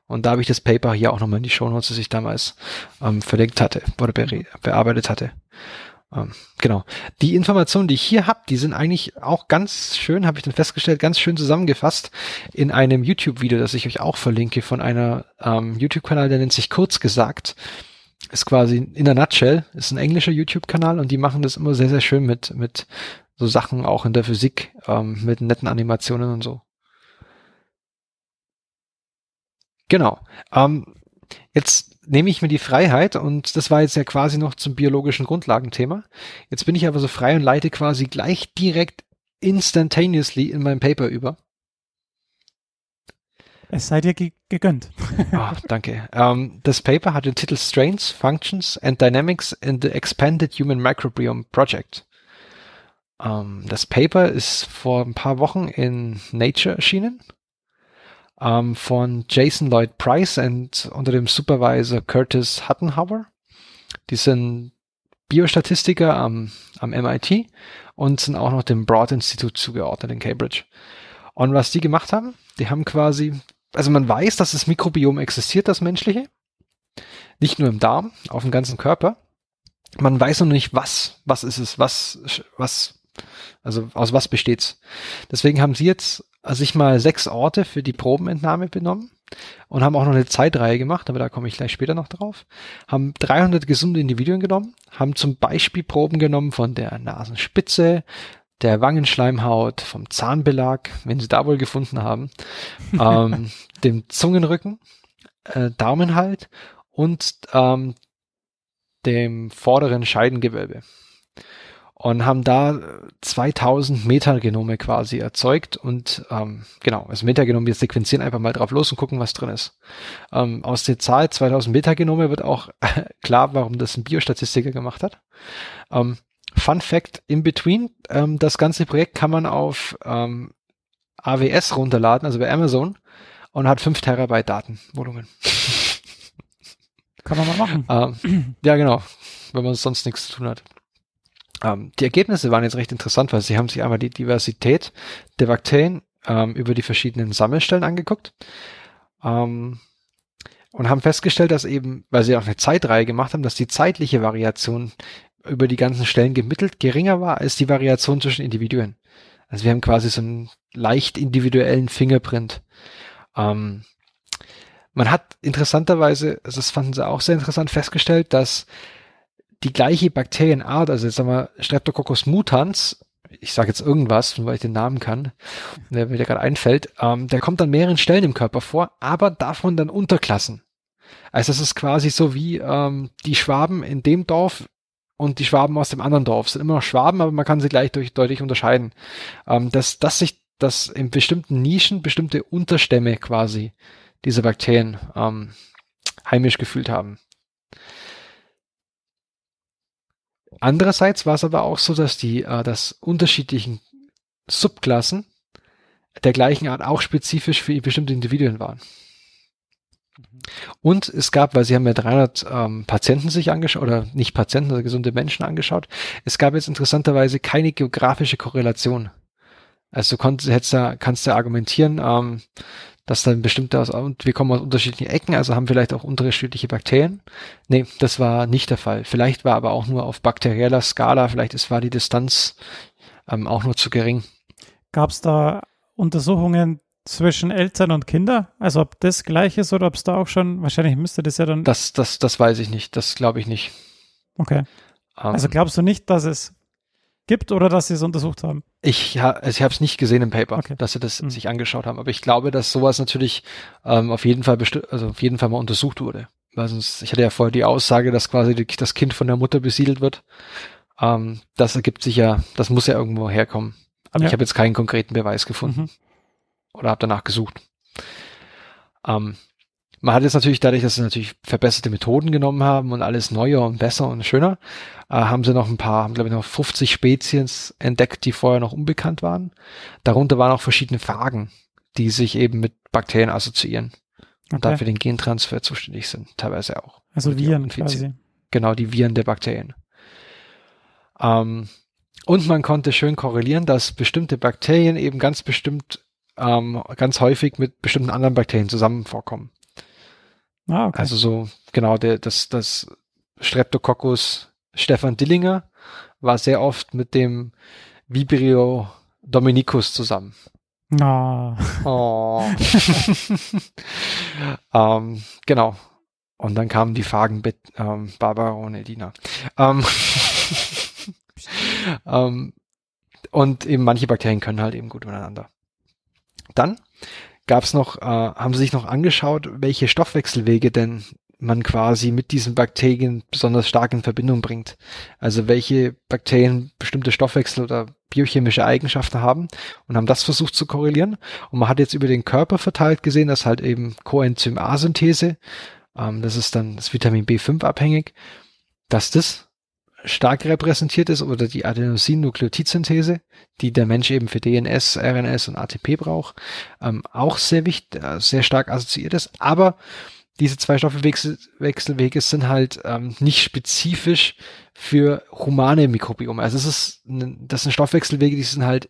Und da habe ich das Paper hier auch nochmal in die Shownotes, das ich damals ähm, verlinkt hatte oder be bearbeitet hatte. Ähm, genau. Die Informationen, die ich hier habe, die sind eigentlich auch ganz schön, habe ich dann festgestellt, ganz schön zusammengefasst in einem YouTube-Video, das ich euch auch verlinke von einer ähm, YouTube-Kanal, der nennt sich Kurz gesagt. Ist quasi in der Nutshell, ist ein englischer YouTube-Kanal und die machen das immer sehr, sehr schön mit, mit so Sachen auch in der Physik, ähm, mit netten Animationen und so. Genau. Ähm, jetzt nehme ich mir die Freiheit und das war jetzt ja quasi noch zum biologischen Grundlagenthema. Jetzt bin ich aber so frei und leite quasi gleich direkt instantaneously in mein Paper über. Es sei dir ge gegönnt. oh, danke. Um, ähm, das Paper hat den Titel Strains, Functions and Dynamics in the Expanded Human Microbiome Project. Um, ähm, das Paper ist vor ein paar Wochen in Nature erschienen ähm, von Jason Lloyd Price und unter dem Supervisor Curtis Huttenhauer. Die sind Biostatistiker am, am MIT und sind auch noch dem Broad Institute zugeordnet in Cambridge. Und was die gemacht haben, die haben quasi, also man weiß, dass das Mikrobiom existiert, das menschliche. Nicht nur im Darm, auf dem ganzen Körper. Man weiß noch nicht, was, was ist es, was, was Also aus was besteht's? Deswegen haben sie jetzt sich mal sechs Orte für die Probenentnahme benommen und haben auch noch eine Zeitreihe gemacht, aber da komme ich gleich später noch drauf. Haben 300 gesunde Individuen genommen, haben zum Beispiel Proben genommen von der Nasenspitze, der Wangenschleimhaut, vom Zahnbelag, wenn sie da wohl gefunden haben, ähm, dem Zungenrücken, äh, Daumenhalt und ähm, dem vorderen Scheidengewölbe und haben da 2000 Metagenome quasi erzeugt und ähm, genau, also Metagenom, wir sequenzieren einfach mal drauf los und gucken, was drin ist. Ähm, aus der Zahl 2000 Metagenome wird auch klar, warum das ein Biostatistiker gemacht hat. Ähm, Fun Fact in between, ähm, das ganze Projekt kann man auf ähm, AWS runterladen, also bei Amazon, und hat 5 Terabyte Datenvolumen. Kann man mal machen. Ähm, ja, genau, wenn man sonst nichts zu tun hat. Ähm, die Ergebnisse waren jetzt recht interessant, weil sie haben sich einmal die Diversität der Bakterien ähm, über die verschiedenen Sammelstellen angeguckt ähm, und haben festgestellt, dass eben, weil sie auch eine Zeitreihe gemacht haben, dass die zeitliche Variation über die ganzen Stellen gemittelt geringer war als die Variation zwischen Individuen. Also wir haben quasi so einen leicht individuellen Fingerprint. Ähm, man hat interessanterweise, also das fanden sie auch sehr interessant, festgestellt, dass die gleiche Bakterienart, also jetzt sagen wir Streptococcus mutans, ich sage jetzt irgendwas, weil ich den Namen kann, der mir gerade einfällt, ähm, der kommt an mehreren Stellen im Körper vor, aber davon dann Unterklassen. Also es ist quasi so wie ähm, die Schwaben in dem Dorf und die Schwaben aus dem anderen Dorf. Sind immer noch Schwaben, aber man kann sie gleich durch, deutlich unterscheiden. Ähm, dass, dass sich dass in bestimmten Nischen bestimmte Unterstämme quasi diese Bakterien ähm, heimisch gefühlt haben. Andererseits war es aber auch so, dass die, äh, dass unterschiedlichen Subklassen der gleichen Art auch spezifisch für bestimmte Individuen waren. Und es gab, weil sie haben ja 300 ähm, Patienten sich angeschaut, oder nicht Patienten, sondern gesunde Menschen angeschaut, es gab jetzt interessanterweise keine geografische Korrelation. Also du konntest, hättest da, kannst du argumentieren, ähm, dass dann bestimmte aus, und wir kommen aus unterschiedlichen Ecken, also haben vielleicht auch unterschiedliche Bakterien. Nee, das war nicht der Fall. Vielleicht war aber auch nur auf bakterieller Skala, vielleicht ist, war die Distanz ähm, auch nur zu gering. Gab es da Untersuchungen zwischen Eltern und Kinder? Also ob das gleich ist oder ob es da auch schon, wahrscheinlich müsste das ja dann. Das, das, das weiß ich nicht, das glaube ich nicht. Okay. Ähm, also glaubst du nicht, dass es gibt oder dass sie es untersucht haben? Ich, ja, also ich habe es nicht gesehen im Paper, okay. dass sie das mhm. sich angeschaut haben. Aber ich glaube, dass sowas natürlich ähm, auf jeden Fall also auf jeden Fall mal untersucht wurde. Weil sonst, ich hatte ja vorher die Aussage, dass quasi die, das Kind von der Mutter besiedelt wird. Ähm, das ergibt sich ja, das muss ja irgendwo herkommen. Aber ja. ich habe jetzt keinen konkreten Beweis gefunden. Mhm. Oder habe danach gesucht. Ähm, man hat jetzt natürlich dadurch, dass sie natürlich verbesserte Methoden genommen haben und alles neuer und besser und schöner, äh, haben sie noch ein paar, haben glaube ich noch 50 Spezies entdeckt, die vorher noch unbekannt waren. Darunter waren auch verschiedene Phagen, die sich eben mit Bakterien assoziieren und okay. dafür den Gentransfer zuständig sind, teilweise auch. Also Viren quasi. Genau, die Viren der Bakterien. Ähm, und man konnte schön korrelieren, dass bestimmte Bakterien eben ganz bestimmt, ähm, ganz häufig mit bestimmten anderen Bakterien zusammen vorkommen. Ah, okay. Also so, genau, der, das, das Streptococcus Stefan Dillinger war sehr oft mit dem Vibrio Dominicus zusammen. No. Oh. ähm, genau. Und dann kamen die Fragen ähm, Barbara und Edina. Ähm, ähm, und eben manche Bakterien können halt eben gut miteinander. Dann gab es noch, äh, haben sie sich noch angeschaut, welche Stoffwechselwege denn man quasi mit diesen Bakterien besonders stark in Verbindung bringt. Also welche Bakterien bestimmte Stoffwechsel oder biochemische Eigenschaften haben und haben das versucht zu korrelieren. Und man hat jetzt über den Körper verteilt gesehen, dass halt eben Coenzym A-Synthese, ähm, das ist dann das Vitamin B5 abhängig, dass das stark repräsentiert ist oder die Adenosin-Nukleotidsynthese, die der Mensch eben für DNS, RNS und ATP braucht, ähm, auch sehr wichtig, äh, sehr stark assoziiert ist. Aber diese zwei Stoffwechselwege sind halt ähm, nicht spezifisch für humane Mikrobiome. Also es ist, das sind Stoffwechselwege, die sind halt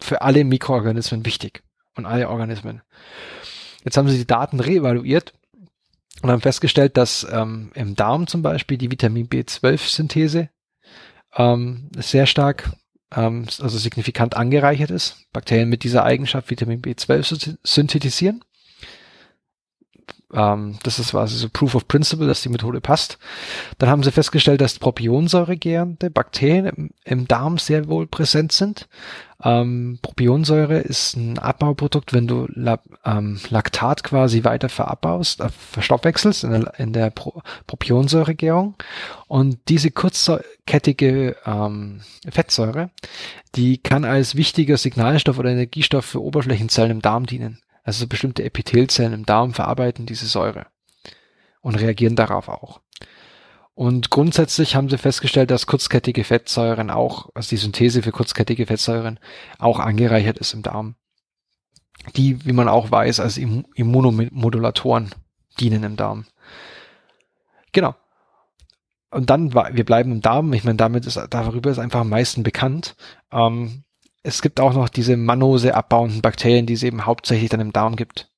für alle Mikroorganismen wichtig und alle Organismen. Jetzt haben sie die Daten reevaluiert und haben festgestellt, dass ähm, im Darm zum Beispiel die Vitamin B12-Synthese ähm, sehr stark ähm, also signifikant angereichert ist. Bakterien mit dieser Eigenschaft Vitamin B12 synthetisieren. Ähm, das ist quasi so Proof of Principle, dass die Methode passt. Dann haben sie festgestellt, dass propionsäuregärende Bakterien im, im, Darm sehr wohl präsent sind. Ähm, Propionsäure ist ein Abbauprodukt, wenn du La ähm, Laktat quasi weiter verabbaust, äh, verstoffwechselst in der, in der Pro Propionsäuregärung. Und diese kurzkettige ähm, Fettsäure, die kann als wichtiger Signalstoff oder Energiestoff für Oberflächenzellen im Darm dienen. Also bestimmte Epithelzellen im Darm verarbeiten diese Säure und reagieren darauf auch. Und grundsätzlich haben sie festgestellt, dass kurzkettige Fettsäuren auch, also die Synthese für kurzkettige Fettsäuren auch angereichert ist im Darm. Die, wie man auch weiß, als Immunomodulatoren dienen im Darm. Genau. Und dann, wir bleiben im Darm. Ich meine, damit ist, darüber ist einfach am meisten bekannt. Ähm, es gibt auch noch diese Mannose abbauenden Bakterien, die es eben hauptsächlich dann im Darm gibt.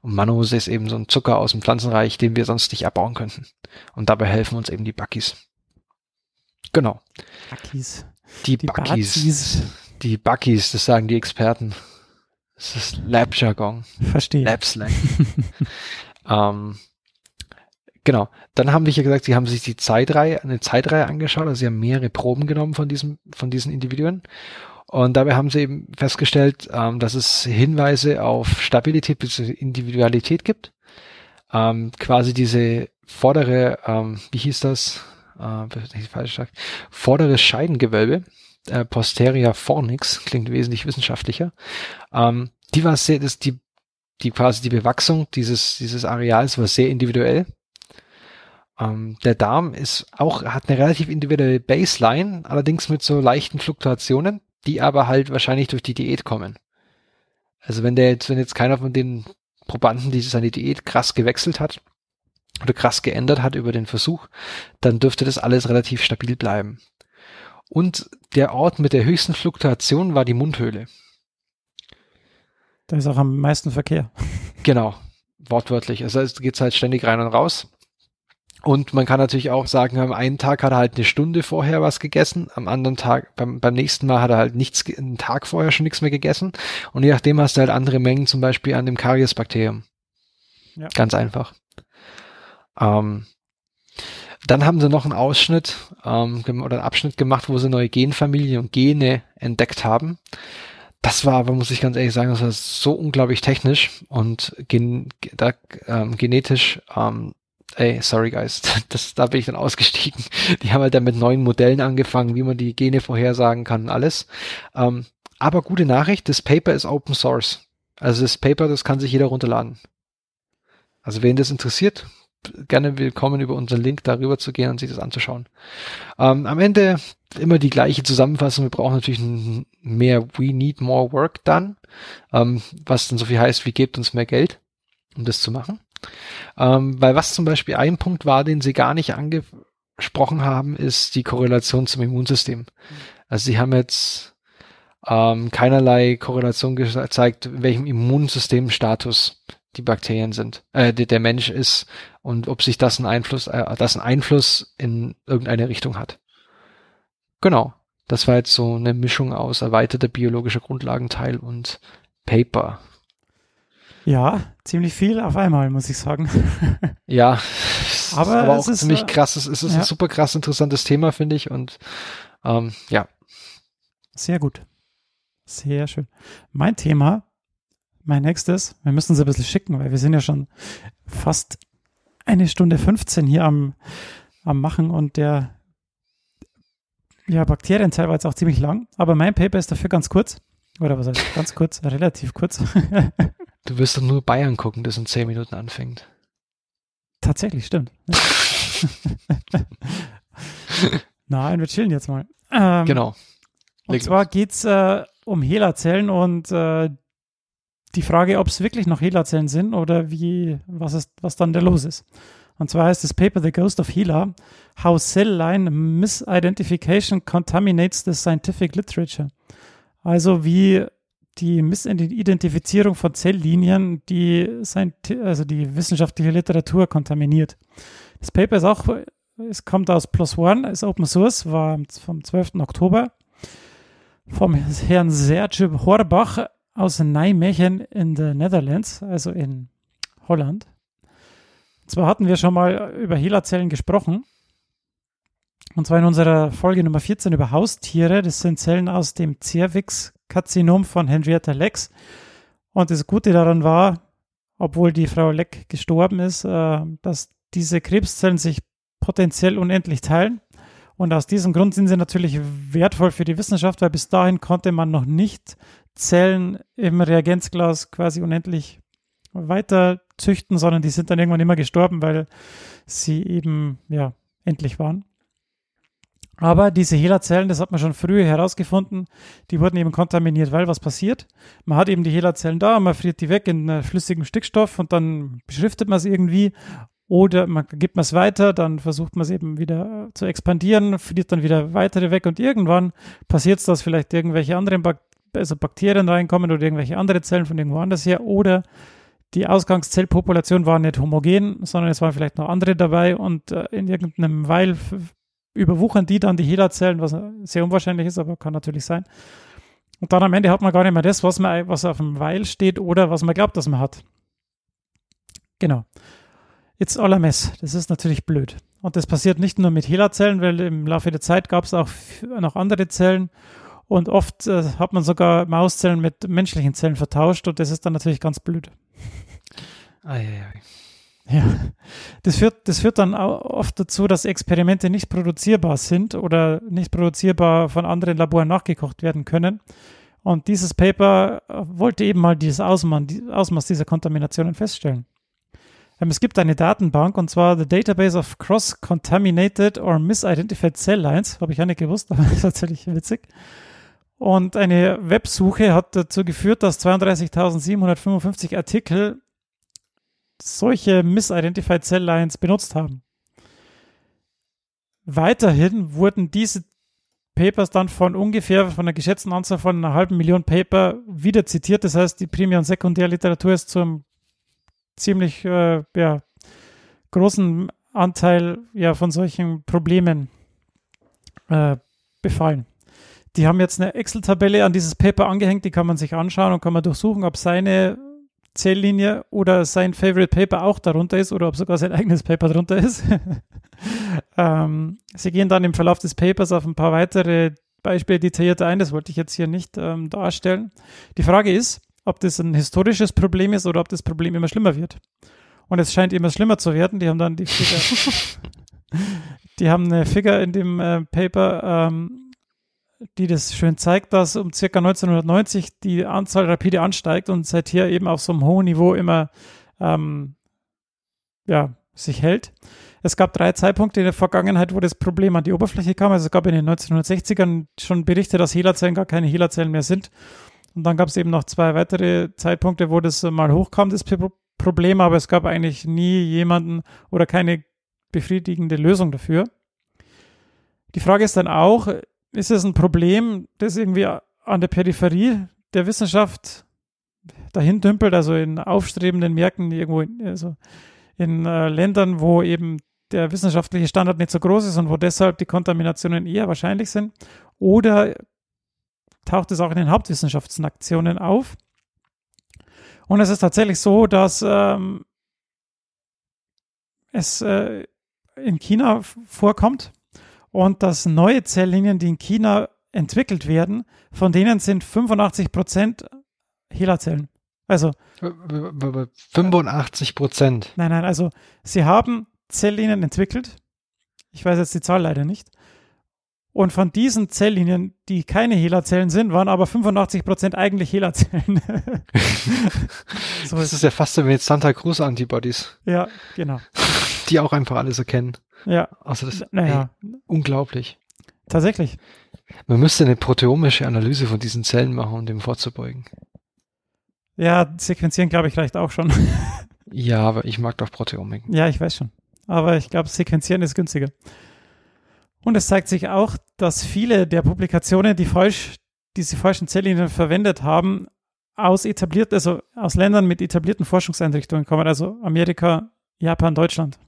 Und Mannose ist eben so ein Zucker aus dem Pflanzenreich, den wir sonst nicht abbauen könnten. Und dabei helfen uns eben die Buckys. Genau. Buckys. Die, die Buckys. Die Buckys, das sagen die Experten. Das ist Lab-Jargon. Verstehe. Lab-Slang. ähm, genau. Dann haben wir hier gesagt, sie haben sich die Zeitreihe, eine Zeitreihe angeschaut, also sie haben mehrere Proben genommen von diesem, von diesen Individuen und dabei haben sie eben festgestellt, ähm, dass es Hinweise auf Stabilität bzw. Individualität gibt. Ähm, quasi diese vordere, ähm, wie hieß das? Äh, falsch gesagt, vorderes Scheidengewölbe, äh, Posteria fornix, klingt wesentlich wissenschaftlicher. Ähm, die war sehr, das, die, die quasi die Bewachsung dieses, dieses Areals war sehr individuell. Ähm, der Darm ist auch, hat eine relativ individuelle Baseline, allerdings mit so leichten Fluktuationen die aber halt wahrscheinlich durch die Diät kommen. Also wenn der jetzt, wenn jetzt keiner von den Probanden, die seine Diät krass gewechselt hat oder krass geändert hat über den Versuch, dann dürfte das alles relativ stabil bleiben. Und der Ort mit der höchsten Fluktuation war die Mundhöhle. Da ist auch am meisten Verkehr. Genau, wortwörtlich. Also es geht halt ständig rein und raus. Und man kann natürlich auch sagen, am einen Tag hat er halt eine Stunde vorher was gegessen, am anderen Tag, beim, beim nächsten Mal hat er halt nichts, einen Tag vorher schon nichts mehr gegessen. Und je nachdem hast du halt andere Mengen, zum Beispiel an dem Kariesbakterium. Ja. Ganz einfach. Ähm, dann haben sie noch einen Ausschnitt ähm, oder einen Abschnitt gemacht, wo sie neue Genfamilien und Gene entdeckt haben. Das war aber, muss ich ganz ehrlich sagen, das war so unglaublich technisch und gen, da, ähm, genetisch ähm, ey, sorry guys, das, da bin ich dann ausgestiegen. Die haben halt dann mit neuen Modellen angefangen, wie man die Gene vorhersagen kann und alles. Ähm, aber gute Nachricht, das Paper ist Open Source. Also das Paper, das kann sich jeder runterladen. Also wen das interessiert, gerne willkommen über unseren Link darüber zu gehen und sich das anzuschauen. Ähm, am Ende immer die gleiche Zusammenfassung. Wir brauchen natürlich mehr We need more work done, ähm, was dann so viel heißt, wie gebt uns mehr Geld, um das zu machen. Ähm, weil was zum Beispiel ein Punkt war, den sie gar nicht angesprochen haben, ist die Korrelation zum Immunsystem. Also sie haben jetzt ähm, keinerlei Korrelation gezeigt, in welchem Immunsystemstatus die Bakterien sind, äh, der, der Mensch ist und ob sich das einen Einfluss, äh, das einen Einfluss in irgendeine Richtung hat. Genau. Das war jetzt so eine Mischung aus erweiterter biologischer Grundlagenteil und Paper. Ja, ziemlich viel auf einmal, muss ich sagen. ja, aber, aber auch ist, ziemlich äh, krass. Es ist ja. ein super krass interessantes Thema, finde ich. Und ähm, ja. Sehr gut. Sehr schön. Mein Thema, mein nächstes, wir müssen es ein bisschen schicken, weil wir sind ja schon fast eine Stunde 15 hier am, am Machen und der ja, Bakterienteil war jetzt auch ziemlich lang, aber mein Paper ist dafür ganz kurz. Oder was heißt ganz kurz? Relativ kurz. Du wirst doch nur Bayern gucken, das in zehn Minuten anfängt. Tatsächlich, stimmt. Nein, wir chillen jetzt mal. Ähm, genau. Leg und zwar geht es äh, um Hela-Zellen und äh, die Frage, ob es wirklich noch Hela-Zellen sind oder wie, was, ist, was dann da los ist. Und zwar heißt das Paper The Ghost of Hela, How Cell Line Misidentification Contaminates the Scientific Literature. Also wie die Missidentifizierung von Zelllinien, die sein, also die wissenschaftliche Literatur kontaminiert. Das Paper ist auch, es kommt aus Plus One, ist Open Source, war vom 12. Oktober. vom Herrn Serge Horbach aus Nijmegen in den Netherlands, also in Holland. Und zwar hatten wir schon mal über HeLa-Zellen gesprochen. Und zwar in unserer Folge Nummer 14 über Haustiere. Das sind Zellen aus dem Cervix-Karzinom von Henrietta Lex. Und das Gute daran war, obwohl die Frau Leck gestorben ist, äh, dass diese Krebszellen sich potenziell unendlich teilen. Und aus diesem Grund sind sie natürlich wertvoll für die Wissenschaft, weil bis dahin konnte man noch nicht Zellen im Reagenzglas quasi unendlich weiter züchten, sondern die sind dann irgendwann immer gestorben, weil sie eben, ja, endlich waren. Aber diese HeLa-Zellen, das hat man schon früher herausgefunden, die wurden eben kontaminiert, weil was passiert? Man hat eben die HeLa-Zellen da, man friert die weg in flüssigem Stickstoff und dann beschriftet man es irgendwie oder man gibt es weiter, dann versucht man es eben wieder zu expandieren, friert dann wieder weitere weg und irgendwann passiert es, dass vielleicht irgendwelche anderen Bak also Bakterien reinkommen oder irgendwelche andere Zellen von irgendwo anders her oder die Ausgangszellpopulation war nicht homogen, sondern es waren vielleicht noch andere dabei und äh, in irgendeinem Weil überwuchern die dann die HeLa-Zellen, was sehr unwahrscheinlich ist, aber kann natürlich sein. Und dann am Ende hat man gar nicht mehr das, was, man, was auf dem Weil steht oder was man glaubt, dass man hat. Genau. It's all a mess. Das ist natürlich blöd. Und das passiert nicht nur mit HeLa-Zellen, weil im Laufe der Zeit gab es auch noch andere Zellen. Und oft äh, hat man sogar Mauszellen mit menschlichen Zellen vertauscht und das ist dann natürlich ganz blöd. Ei, ei, ei. Ja, das führt, das führt dann oft dazu, dass Experimente nicht produzierbar sind oder nicht produzierbar von anderen Laboren nachgekocht werden können. Und dieses Paper äh, wollte eben mal dieses Ausmaß, dieser Kontaminationen feststellen. Ähm, es gibt eine Datenbank und zwar the Database of Cross-Contaminated or Misidentified Cell Lines. Habe ich ja nicht gewusst, aber ist natürlich witzig. Und eine Websuche hat dazu geführt, dass 32.755 Artikel solche Misidentified Cell Lines benutzt haben. Weiterhin wurden diese Papers dann von ungefähr von einer geschätzten Anzahl von einer halben Million Paper wieder zitiert. Das heißt, die Primär- und Sekundärliteratur ist zum ziemlich äh, ja, großen Anteil ja, von solchen Problemen äh, befallen. Die haben jetzt eine Excel-Tabelle an dieses Paper angehängt, die kann man sich anschauen und kann man durchsuchen, ob seine Zelllinie oder sein Favorite Paper auch darunter ist oder ob sogar sein eigenes Paper darunter ist. ähm, sie gehen dann im Verlauf des Papers auf ein paar weitere Beispiele detaillierter ein. Das wollte ich jetzt hier nicht ähm, darstellen. Die Frage ist, ob das ein historisches Problem ist oder ob das Problem immer schlimmer wird. Und es scheint immer schlimmer zu werden. Die haben dann die Figur, die haben eine Figur in dem äh, Paper, ähm, die das schön zeigt, dass um circa 1990 die Anzahl rapide ansteigt und seither eben auf so einem hohen Niveau immer ähm, ja, sich hält. Es gab drei Zeitpunkte in der Vergangenheit, wo das Problem an die Oberfläche kam. Also es gab in den 1960ern schon Berichte, dass HeLa-Zellen gar keine HeLa-Zellen mehr sind. Und dann gab es eben noch zwei weitere Zeitpunkte, wo das mal hochkam, das Problem, aber es gab eigentlich nie jemanden oder keine befriedigende Lösung dafür. Die Frage ist dann auch, ist es ein Problem, das irgendwie an der Peripherie der Wissenschaft dahin dümpelt, also in aufstrebenden Märkten irgendwo, in, also in äh, Ländern, wo eben der wissenschaftliche Standard nicht so groß ist und wo deshalb die Kontaminationen eher wahrscheinlich sind? Oder taucht es auch in den Hauptwissenschaftsnationen auf? Und es ist tatsächlich so, dass ähm, es äh, in China vorkommt und dass neue Zelllinien, die in China entwickelt werden, von denen sind 85 Prozent HeLa-Zellen. Also 85 Prozent. Nein, nein, also sie haben Zelllinien entwickelt. Ich weiß jetzt die Zahl leider nicht. Und von diesen Zelllinien, die keine HeLa-Zellen sind, waren aber 85 Prozent eigentlich HeLa-Zellen. so das ist ja fast so wie mit Santa Cruz Antibodies. Ja, genau. Die auch einfach alle so kennen. Ja. Also das naja. ey, unglaublich. Tatsächlich. Man müsste eine proteomische Analyse von diesen Zellen machen, um dem vorzubeugen. Ja, sequenzieren, glaube ich, reicht auch schon. ja, aber ich mag doch Proteomik. Ja, ich weiß schon. Aber ich glaube, sequenzieren ist günstiger. Und es zeigt sich auch, dass viele der Publikationen, die falsch, diese falschen Zelllinien verwendet haben, aus etabliert, also aus Ländern mit etablierten Forschungseinrichtungen kommen, also Amerika, Japan, Deutschland.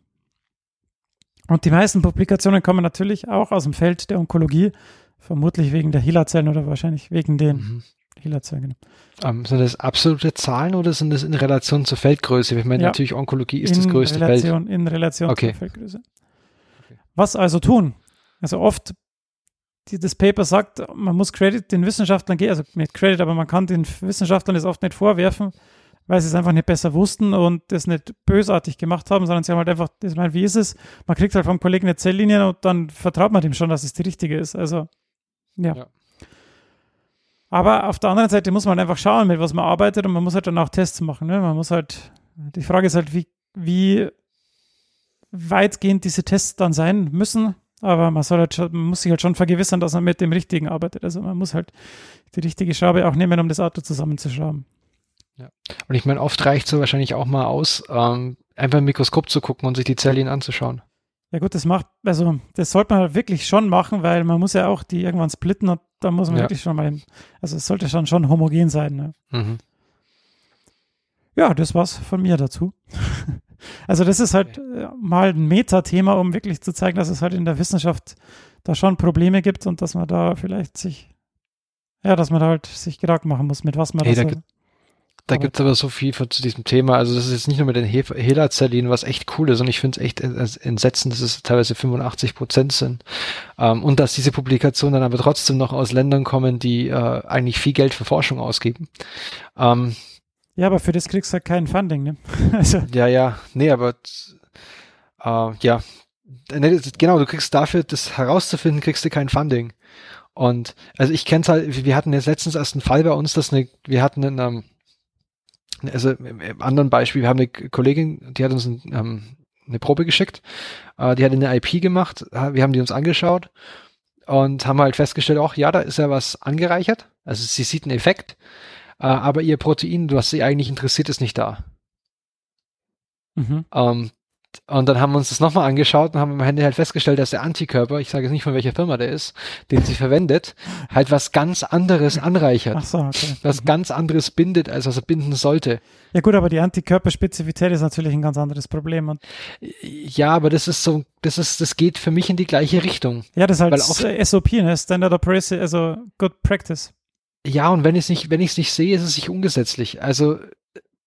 Und die meisten Publikationen kommen natürlich auch aus dem Feld der Onkologie, Vermutlich wegen der HeLa-Zellen oder wahrscheinlich wegen den Mhm. HeLa-Zellen. Genau. Ähm, sind das absolute Zahlen oder sind das in Relation zur Feldgröße? Ich meine, Ja. natürlich Onkologie ist das in größte Feld. Relation, In Relation Okay. zur Feldgröße. Was also tun? Also oft, die, das Paper sagt, man muss Credit den Wissenschaftlern geben, also nicht Credit, aber man kann den Wissenschaftlern das oft nicht vorwerfen, weil sie es einfach nicht besser wussten und das nicht bösartig gemacht haben, sondern sie haben halt einfach, das meine, wie ist es? Man kriegt halt vom Kollegen eine Zelllinie und dann vertraut man dem schon, dass es die richtige ist. Also, ja. Ja. Aber auf der anderen Seite muss man einfach schauen, mit was man arbeitet und man muss halt dann auch Tests machen. Ne? Man muss halt, die Frage ist halt, wie, wie weitgehend diese Tests dann sein müssen. Aber man soll halt schon, man muss sich halt schon vergewissern, dass man mit dem Richtigen arbeitet. Also man muss halt die richtige Schraube auch nehmen, um das Auto zusammenzuschrauben. Und ich meine, oft reicht so wahrscheinlich auch mal aus, ähm, einfach im Mikroskop zu gucken und sich die Zelllinien anzuschauen. Ja gut, das macht, also das sollte man halt wirklich schon machen, weil man muss ja auch die irgendwann splitten und da muss man Ja. wirklich schon mal, hin- also es sollte schon, schon homogen sein. Ne? Mhm. Ja, das war's von mir dazu. also das ist halt äh, mal ein Metathema, um wirklich zu zeigen, dass es halt in der Wissenschaft da schon Probleme gibt und dass man da vielleicht sich, ja, dass man da halt sich Gedanken machen muss, mit was man Hey, das da so, gibt- Da Aber- so viel von, zu diesem Thema. Also das ist jetzt nicht nur mit den He- HeLa-Zellinen, was echt cool ist. Und ich finde es echt entsetzend, dass es teilweise 85 Prozent sind. Ähm, und dass diese Publikationen dann aber trotzdem noch aus Ländern kommen, die äh, eigentlich viel Geld für Forschung ausgeben. Ähm, Ja, aber für das kriegst du halt kein Funding, ne? Also, ja, ja, nee, aber äh, ja, genau, du kriegst dafür, das herauszufinden, kriegst du kein Funding. Und also ich kenne es halt, wir hatten jetzt letztens erst einen Fall bei uns, dass eine, wir hatten einen, ähm, also im, im anderen Beispiel, wir haben eine Kollegin, die hat uns ein, ähm, eine Probe geschickt, äh, die hat eine IP gemacht, äh, wir haben die uns angeschaut und haben halt festgestellt, auch ja, da ist ja was angereichert, also sie sieht einen Effekt, äh, aber ihr Protein, was sie eigentlich interessiert, ist nicht da. mhm. Ähm, und dann haben wir uns das nochmal angeschaut und haben am Ende halt festgestellt, dass der Antikörper, ich sage jetzt nicht von welcher Firma der ist, den sie verwendet, halt was ganz anderes anreichert. Ach so, okay. Was ganz anderes bindet, als was er binden sollte. Ja gut, aber die Antikörperspezifität ist natürlich ein ganz anderes Problem. Und Ja, aber das ist so, das ist, das geht für mich in die gleiche Richtung. ja, das ist halt Weil SOP, ne? Standard Operation, also Good Practice. Ja, und wenn ich es nicht, wenn ich es nicht sehe, ist es nicht ungesetzlich. Also,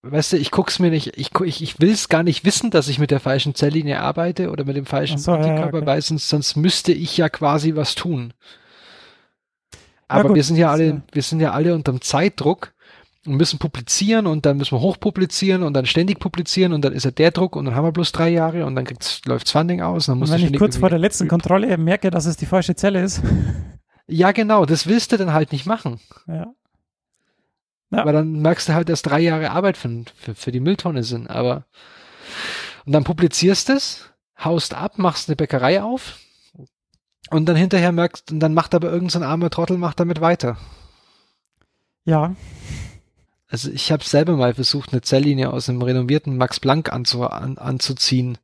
weißt du, ich guck's mir nicht, ich, ich, ich will es gar nicht wissen, dass ich mit der falschen Zelllinie arbeite oder mit dem falschen so, ja, ja, Antikörper, okay. weil sonst, sonst müsste ich ja quasi was tun. Aber gut, wir sind ja alle, ja. wir sind ja alle unterm Zeitdruck und müssen publizieren und dann müssen wir hochpublizieren und dann ständig publizieren und dann ist ja der Druck und dann haben wir bloß drei Jahre und dann kriegt's, läuft's Funding aus und dann Und muss wenn ich kurz vor der letzten Kontrolle merke, dass es die falsche Zelle ist. Ja, genau, das willst du dann halt nicht machen. ja. Ja. Aber dann merkst du halt, dass drei Jahre Arbeit für, für, für die Mülltonne sind. Aber und dann publizierst es, haust ab, machst eine Bäckerei auf und dann hinterher merkst, und dann macht aber irgendein so ein armer Trottel macht damit weiter. Ja, Also ich habe selber mal versucht, eine Zelllinie aus einem renovierten Max Planck anzu, an, anzuziehen.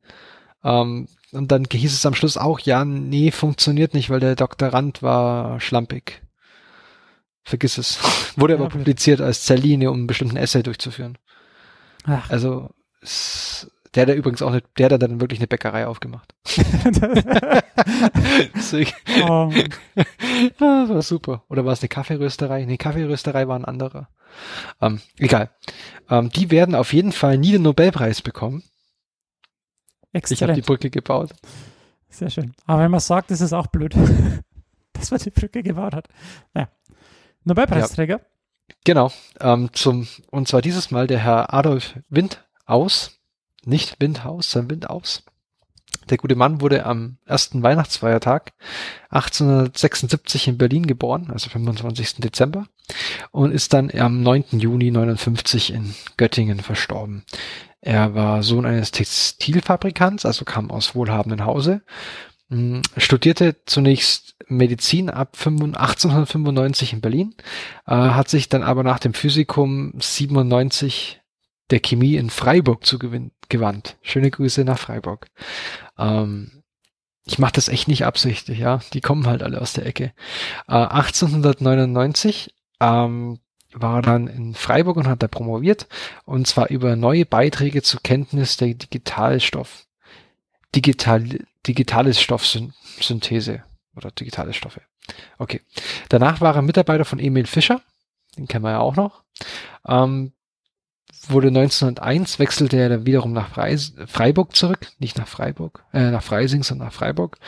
Ähm, und dann hieß es am Schluss auch, ja, nee, funktioniert nicht, weil der Doktorand war schlampig. Vergiss es. Wurde Ja, aber blöd. publiziert als Zelllinie, um einen bestimmten Essay durchzuführen. Ach. Also es, der hat da übrigens auch eine, der hat da dann wirklich eine Bäckerei aufgemacht. Deswegen, oh, das war super. Oder war es eine Kaffeerösterei? Nee, Kaffeerösterei war ein anderer. Ähm, egal. Ähm, die werden auf jeden Fall nie den Nobelpreis bekommen. Ich habe die exzellent. Brücke gebaut. Sehr schön. Aber wenn man sagt, ist es auch blöd, dass man die Brücke gebaut hat. Naja. Nobelpreisträger. Genau. Ähm, zum, und zwar dieses Mal der Herr Adolf Windaus. Nicht Windhaus, sondern Windaus. Der gute Mann wurde am ersten Weihnachtsfeiertag 1876 in Berlin geboren, also 25. Dezember, und ist dann am 9. Juni 59 in Göttingen verstorben. Er war Sohn eines Textilfabrikants, also kam aus wohlhabenden Hause, studierte zunächst Medizin ab 25 1895 in Berlin, äh, hat sich dann aber nach dem Physikum 97 der Chemie in Freiburg zugewandt. Schöne Grüße nach Freiburg. Ähm, ich mache das echt nicht absichtlich, ja. Die kommen halt alle aus der Ecke. Äh, 1899 ähm, war er dann in Freiburg und hat da promoviert und zwar über neue Beiträge zur Kenntnis der Digitalstoff, digital, digitales Stoffsynthese oder digitale Stoffe. Okay. Danach war er Mitarbeiter von Emil Fischer, den kennen wir ja auch noch. Ähm, wurde 1901, wechselte er dann wiederum nach Freis Freiburg zurück, nicht nach Freiburg, äh, nach Freising, sondern nach Freiburg,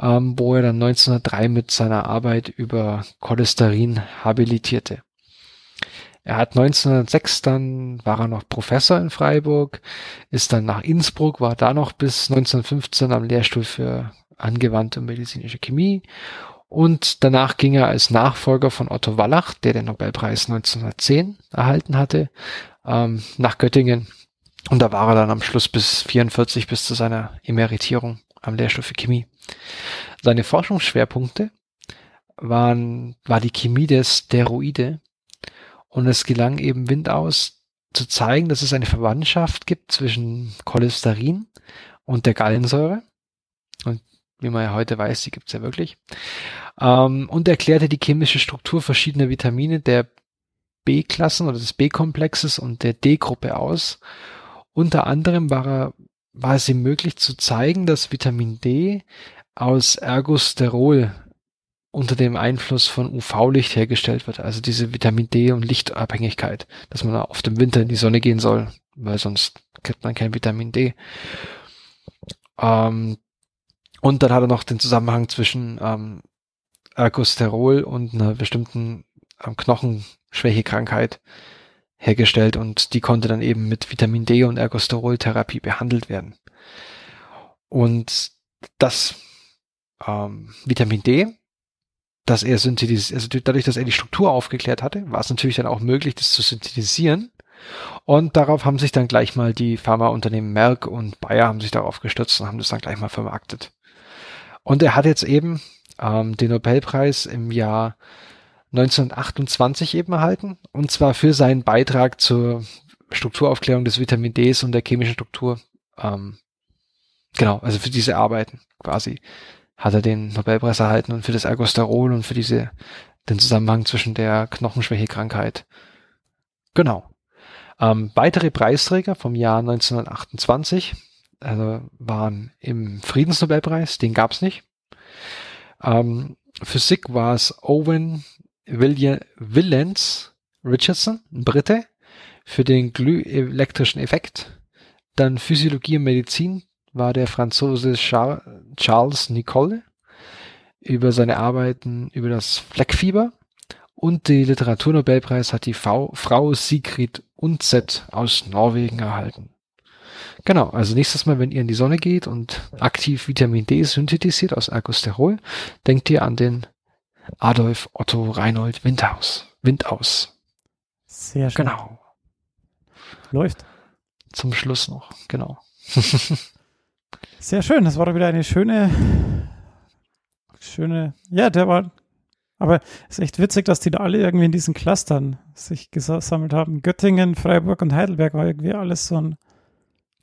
ähm, wo er dann 1903 mit seiner Arbeit über Cholesterin habilitierte. Er hat 1906 dann, war er noch Professor in Freiburg, ist dann nach Innsbruck, war da noch bis 1915 am Lehrstuhl für angewandte medizinische Chemie und danach ging er als Nachfolger von Otto Wallach, der den Nobelpreis 1910 erhalten hatte, ähm, nach Göttingen. Und da war er dann am Schluss bis 44, bis zu seiner Emeritierung am Lehrstuhl für Chemie. Seine Forschungsschwerpunkte waren, war die Chemie der Steroide. Und es gelang eben Windaus zu zeigen, dass es eine Verwandtschaft gibt zwischen Cholesterin und der Gallensäure. Und wie man ja heute weiß, die gibt's ja wirklich. Ähm, und erklärte die chemische Struktur verschiedener Vitamine der B-Klassen oder des B-Komplexes und der D-Gruppe aus. Unter anderem war, er, war es ihm möglich zu zeigen, dass Vitamin D aus Ergosterol unter dem Einfluss von UV-Licht hergestellt wird. Also diese Vitamin D und Lichtabhängigkeit, dass man oft im Winter in die Sonne gehen soll, weil sonst kriegt man kein Vitamin D. Ähm, und dann hat er noch den Zusammenhang zwischen ähm, Ergosterol und einer bestimmten ähm, Knochenschwächekrankheit hergestellt und die konnte dann eben mit Vitamin D und Ergosterol-Therapie behandelt werden. Und das ähm, Vitamin D, dass er synthetisiert, also dadurch, dass er die Struktur aufgeklärt hatte, war es natürlich dann auch möglich, das zu synthetisieren. Und darauf haben sich dann gleich mal die Pharmaunternehmen Merck und Bayer haben sich darauf gestützt und haben das dann gleich mal vermarktet. Und er hat jetzt eben ähm, den Nobelpreis im Jahr 1928 eben erhalten. Und zwar für seinen Beitrag zur Strukturaufklärung des Vitamin Ds und der chemischen Struktur. Ähm, genau, also für diese Arbeiten quasi hat er den Nobelpreis erhalten und für das Ergosterol und für diese, den Zusammenhang zwischen der Knochenschwächekrankheit. Genau. Ähm, weitere Preisträger vom Jahr 1928 also waren im Friedensnobelpreis, den gab's nicht. Ähm, Physik war es Owen Willens Richardson, ein Brite, für den glühelektrischen Effekt. Dann Physiologie und Medizin war der Franzose Charles Nicole über seine Arbeiten über das Fleckfieber. Und die Literaturnobelpreis hat die v Frau Sigrid Undset aus Norwegen erhalten. Genau, also nächstes Mal, wenn ihr in die Sonne geht und aktiv Vitamin D synthetisiert aus Alkosterol, denkt ihr an den Adolf Otto Reinhold Windhaus. Windaus. Sehr schön. Genau. Läuft. Zum Schluss noch, genau. Sehr schön. Das war doch wieder eine schöne, schöne, ja, der war, aber es ist echt witzig, dass die da alle irgendwie in diesen Clustern sich gesammelt haben. Göttingen, Freiburg und Heidelberg war irgendwie alles so ein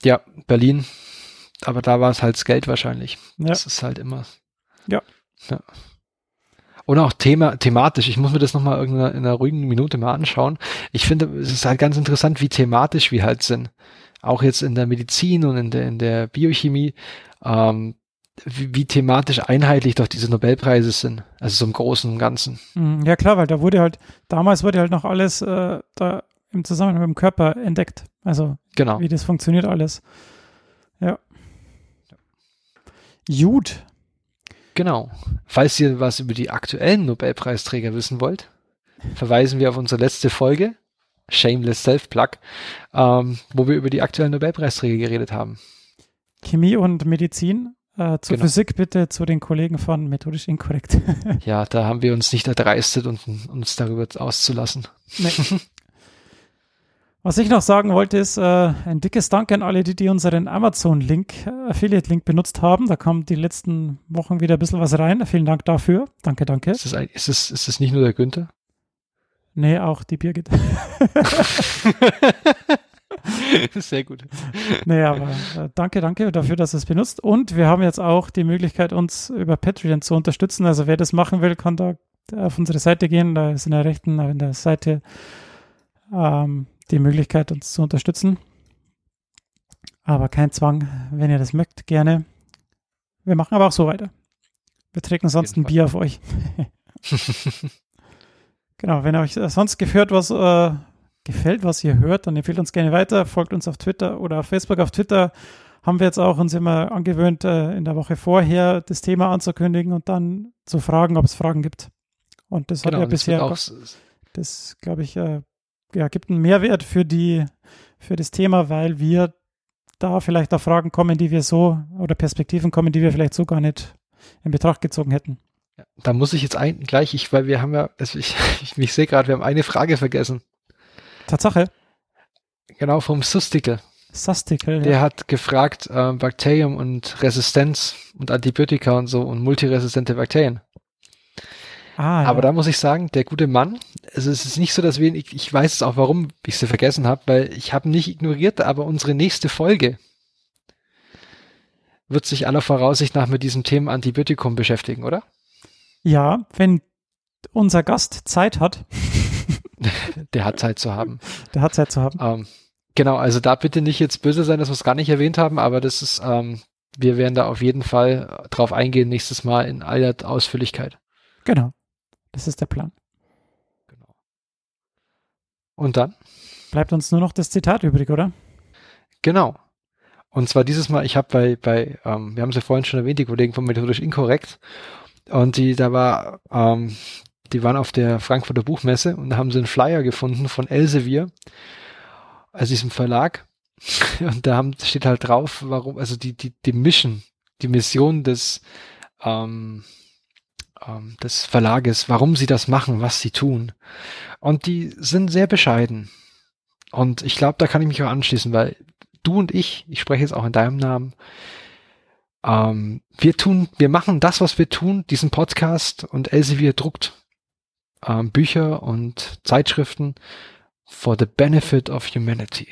ja, Berlin. Aber da war es halt das Geld wahrscheinlich. Ja. Das ist halt immer. Ja. ja. Und auch Thema, thematisch. Ich muss mir das nochmal in einer ruhigen Minute mal anschauen. Ich finde, es ist halt ganz interessant, wie thematisch wir halt sind. Auch jetzt in der Medizin und in der, in der Biochemie, ähm, wie, wie thematisch einheitlich doch diese Nobelpreise sind. Also so im Großen und Ganzen. Mhm. Ja klar, weil da wurde halt, damals wurde halt noch alles äh, da im Zusammenhang mit dem Körper entdeckt. Also genau. wie das funktioniert alles. Ja. Gut. Genau. Falls ihr was über die aktuellen Nobelpreisträger wissen wollt, verweisen wir auf unsere letzte Folge, Shameless Self-Plug, ähm, wo wir über die aktuellen Nobelpreisträger geredet haben. Chemie und Medizin. Äh, zur Genau. Physik bitte zu den Kollegen von Methodisch Inkorrekt. Ja, da haben wir uns nicht erdreistet, und, uns darüber auszulassen. Nee. Was ich noch sagen wollte, ist äh, ein dickes Dank an alle, die, die unseren Amazon-Link, äh, Affiliate-Link benutzt haben. Da kam die letzten Wochen wieder ein bisschen was rein. Vielen Dank dafür. Danke, danke. Ist ein, ist ist nicht nur der Günther? Nee, auch die Birgit. Sehr gut. nee, aber äh, danke, danke dafür, dass ihr es benutzt. Und wir haben jetzt auch die Möglichkeit, uns über Patreon zu unterstützen. Also wer das machen will, kann da auf unsere Seite gehen. Da ist in der rechten, in der Seite ähm, die Möglichkeit, uns zu unterstützen. Aber kein Zwang, wenn ihr das mögt, gerne. Wir machen aber auch so weiter. Wir trinken sonst ein Fall. Bier auf euch. genau, wenn euch sonst gefällt, was äh, gefällt, was ihr hört, dann empfehlt uns gerne weiter, folgt uns auf Twitter oder auf Facebook. Auf Twitter haben wir jetzt auch uns immer angewöhnt, äh, in der Woche vorher das Thema anzukündigen und dann zu fragen, ob es Fragen gibt. Und das Genau, hat ja bisher, auch, das, das glaube ich, äh, ja, gibt einen Mehrwert für die, für das Thema, weil wir da vielleicht auf Fragen kommen, die wir so, oder Perspektiven kommen, die wir vielleicht so gar nicht in Betracht gezogen hätten. Da muss ich jetzt ein, gleich, ich, weil wir haben ja, also ich, ich, ich sehe gerade, wir haben eine Frage vergessen. Tatsache, Genau, vom Sustikel. Sastikel, Der ja. hat gefragt, äh, Bakterium und Resistenz und Antibiotika und so und multiresistente Bakterien. Ah, Aber ja. da muss ich sagen, der gute Mann, also es ist nicht so, dass wir, ich, ich weiß es auch, warum ich sie vergessen habe, weil ich habe nicht ignoriert, aber unsere nächste Folge wird sich aller Voraussicht nach mit diesem Thema Antibiotikum beschäftigen, oder? Ja, wenn unser Gast Zeit hat, Der hat Zeit zu haben. der hat Zeit zu haben. Ähm, genau, also da bitte nicht jetzt böse sein, dass wir es gar nicht erwähnt haben, aber das ist, ähm, wir werden da auf jeden Fall drauf eingehen nächstes Mal in aller Ausführlichkeit. Genau. Das ist der Plan. Genau. Und dann? Bleibt uns nur noch das Zitat übrig, oder? Genau. Und zwar dieses Mal, ich habe bei, bei ähm, wir haben es ja vorhin schon erwähnt, die Kollegen von Methodisch Inkorrekt. Und die, da war, ähm, die waren auf der Frankfurter Buchmesse und da haben sie einen Flyer gefunden von Elsevier, also diesem Verlag. Und da haben, steht halt drauf, warum, also die, die, die Mission, die Mission des, ähm, ähm, des Verlages, warum sie das machen, was sie tun. Und die sind sehr bescheiden. Und ich glaube, da kann ich mich auch anschließen, weil du und ich, ich spreche jetzt auch in deinem Namen, ähm, wir tun, wir machen das, was wir tun, diesen Podcast und Elsevier druckt ähm, Bücher und Zeitschriften for the benefit of humanity.